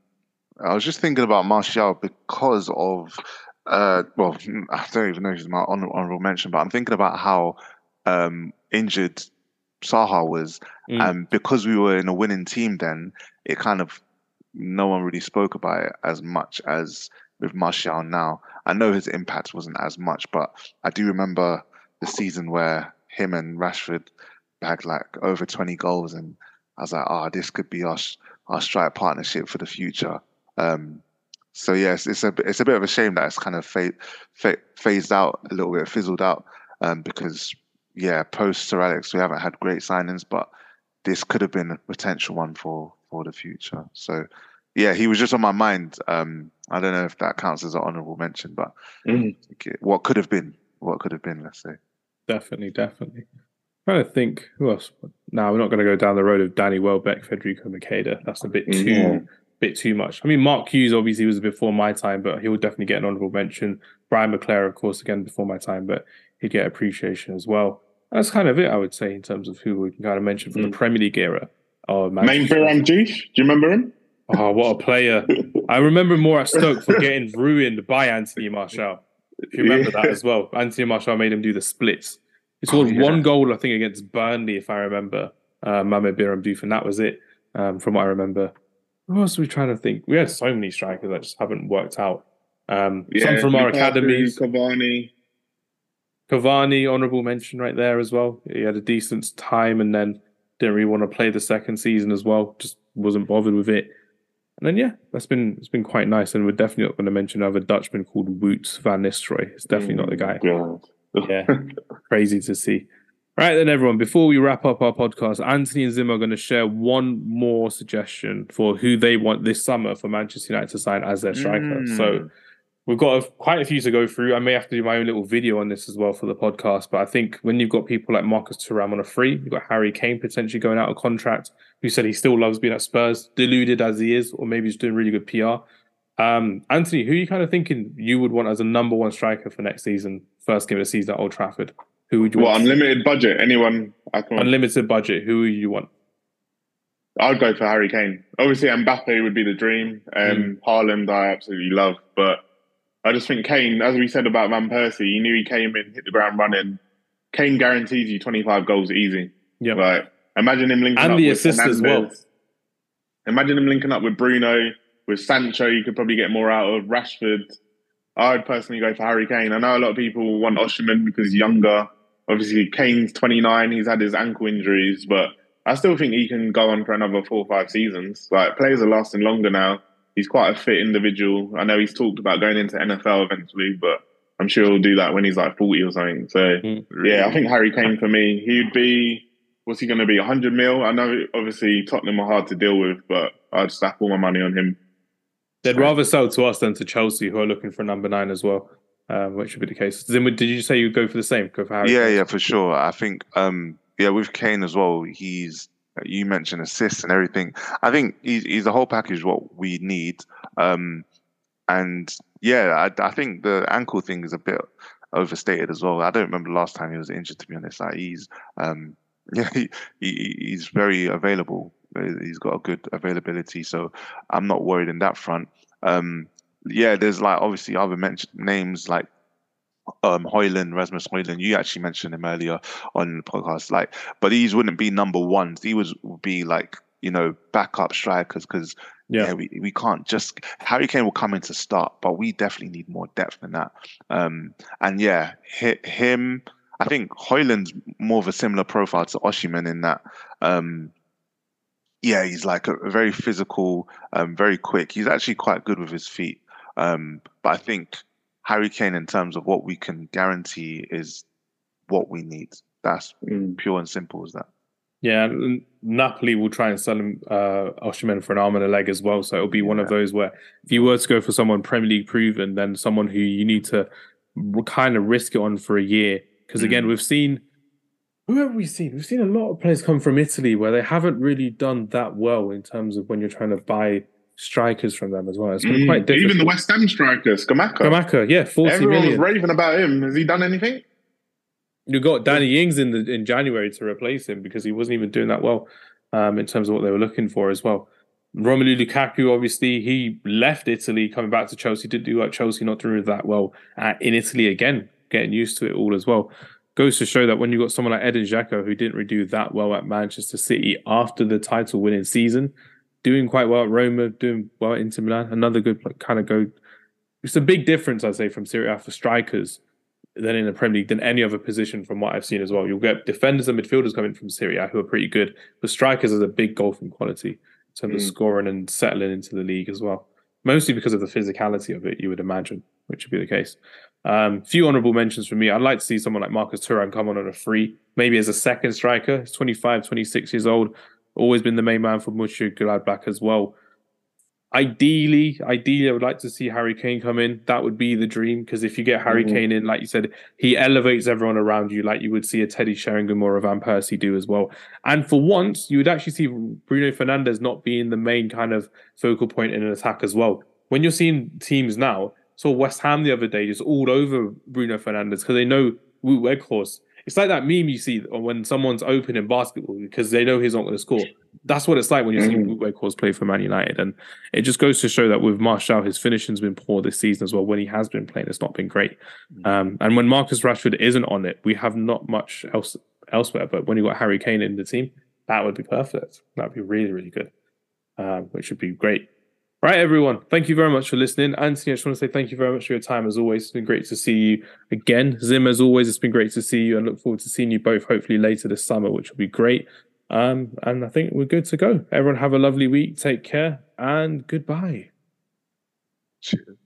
I was just thinking about Martial because of, uh, well, I don't even know if it's my honorable mention, but I'm thinking about how um, injured Saha was, Mm. and because we were in a winning team, then it kind of no one really spoke about it as much as with Martial now. I know his impact wasn't as much, but I do remember the season where him and Rashford bagged like over 20 goals, and I was like, oh, this could be our our strike partnership for the future. Um, so yes, it's a it's a bit of a shame that it's kind of fa- fa- phased out a little bit, fizzled out, um, because yeah, post Sir Alex, we haven't had great signings, but this could have been a potential one for for the future. So yeah, he was just on my mind. Um, I don't know if that counts as an honourable mention, but okay, what could have been, what could have been, let's say. Definitely, definitely. trying to think who else. Now we're not going to go down the road of Danny Welbeck, Federico Macheda. That's a bit too Yeah. bit too much. I mean, Mark Hughes obviously was before my time, but he'll definitely get an honourable mention. Brian McClair, of course, again before my time, but he'd get appreciation as well. That's kind of it, I would say, in terms of who we can kind of mention from the Mm. Premier League era. Oh, Mame Biram do you remember him? Oh, what a player! I remember more at Stoke for getting ruined by Anthony Martial. If you remember that as well, Anthony Martial made him do the splits. He Oh, yeah. one goal, I think, against Burnley, if I remember. Uh, Mame Biram Diouf, and that was it, um, from what I remember. Who else are we trying to think? We had so many strikers that just haven't worked out. Um, some from our Lukaku, academies. Cavani. Cavani, honourable mention right there as well. He had a decent time and then didn't really want to play the second season as well. Just wasn't bothered with it. And then yeah, that's been it's been quite nice. And we're definitely not going to mention another Dutchman called Woots van Nistelrooy. It's definitely not the guy. Yeah, crazy to see. Right then, everyone. Before we wrap up our podcast, Anthony and Zim are going to share one more suggestion for who they want this summer for Manchester United to sign as their striker. Mm. So we've got a, quite a few to go through. I may have to do my own little video on this as well for the podcast. But I think when you've got people like Marcus Thuram on a free, you've got Harry Kane potentially going out of contract, who said he still loves being at Spurs, deluded as he is, or maybe he's doing really good PR. Um, Anthony, who are you kind of thinking you would want as a number one striker for next season, first game of the season at Old Trafford? Who would you What want? unlimited budget? Anyone? I can. Unlimited budget. Who would you want? I'd go for Harry Kane. Obviously, Mbappe would be the dream. Um, Mm. Haaland, I absolutely love, but I just think Kane, as we said about Van Persie, he knew he came in, hit the ground running. Kane guarantees you 25 goals easy. Yeah. Like, imagine him linking up with. and up the with assist as well. Imagine him linking up with Bruno, with Sancho. You could probably get more out of Rashford. I'd personally go for Harry Kane. I know a lot of people want Osimhen because he's younger. Obviously, Kane's 29. He's had his ankle injuries, but I still think he can go on for another four or five seasons. Like players are lasting longer now. He's quite a fit individual. I know he's talked about going into NFL eventually, but I'm sure he'll do that when he's like 40 or something. So Mm. yeah, I think Harry Kane for me, he'd be what's he going to be? 100 mil. I know obviously Tottenham are hard to deal with, but I'd stack all my money on him. They'd rather sell to us than to Chelsea, who are looking for a number nine as well, um, which would be the case. Then, did you say you'd go for the same? Go for Harry? Yeah, Kane? yeah, for sure. I think, um, yeah, with Kane as well, he's you mentioned assists and everything. I think he's, he's the whole package what we need. Um, and yeah, I, I think the ankle thing is a bit overstated as well. I don't remember the last time he was injured. To be honest, like he's um, yeah, he, he, he's very available. He's got a good availability, so I'm not worried in that front. Um, yeah, there's like obviously other mentioned names like um Højlund, Rasmus Højlund. You actually mentioned him earlier on the podcast. Like, but these wouldn't be number ones. He was would be like you know backup strikers because yeah. Yeah. we, we can't just Harry Kane will come in to start, but we definitely need more depth than that. Um, and yeah, hit him. I think Højlund's more of a similar profile to Osimhen in that. Um, yeah, he's like a, a very physical, um, very quick. He's actually quite good with his feet. Um, but I think Harry Kane, in terms of what we can guarantee, is what we need. That's Mm. pure and simple as that. Yeah, and Napoli will try and sell him uh Osimhen for an arm and a leg as well. So it'll be one of those where if you were to go for someone Premier League proven, then someone who you need to kind of risk it on for a year. Because again, Mm. we've seen who have we seen? We've seen a lot of players come from Italy where they haven't really done that well in terms of when you're trying to buy strikers from them as well. It's been quite Mm. difficult. Even the West Ham striker, Scamacca. Kamaka, yeah, forty Everyone million. was raving about him. Has he done anything? You got Danny Ings in the in January to replace him because he wasn't even doing that well um, in terms of what they were looking for as well. Romelu Lukaku, obviously, he left Italy, coming back to Chelsea, did do at Chelsea, not doing that well uh, in Italy again, getting used to it all as well. Goes to show that when you've got someone like Edin Dzeko, who didn't really do that well at Manchester City after the title winning season, doing quite well at Roma, doing well at Inter Milan, another good like, kind of go. It's a big difference, I'd say, from Serie A for strikers than in the Premier League than any other position from what I've seen as well. You'll get defenders and midfielders coming from Serie A who are pretty good, but strikers is a big golfing quality in terms of Mm. scoring and settling into the league as well. Mostly because of the physicality of it, you would imagine, which would be the case. Um, few honourable mentions for me. I'd like to see someone like Marcus Thuram come on on a free, maybe as a second striker. He's 25, 26 years old, always been the main man for Mönchengladbach as well. Ideally, ideally, I would like to see Harry Kane come in. That would be the dream because if you get Harry Mhm. Kane in, like you said, he elevates everyone around you, like you would see a Teddy Sheringham or a Van Persie do as well. And for once, you would actually see Bruno Fernandes not being the main kind of focal point in an attack as well. When you're seeing teams now, saw West Ham the other day just all over Bruno Fernandes because they know Wout Weghorst. It's like that meme you see when someone's open in basketball because they know he's not going to score. That's what it's like when you see Mhm. Wout Weghorst play for Man United, and it just goes to show that with Martial, his finishing's been poor this season as well. When he has been playing, it's not been great. Um, and when Marcus Rashford isn't on it, we have not much else elsewhere. But when you got Harry Kane in the team, that would be perfect. That'd be really, really good. Um, which would be great. Right, everyone. Thank you very much for listening. Anthony, I just want to say thank you very much for your time as always. It's been great to see you again. Zim, as always, it's been great to see you and look forward to seeing you both hopefully later this summer, which will be great. Um, and I think we're good to go. Everyone have a lovely week. Take care and goodbye. Cheers.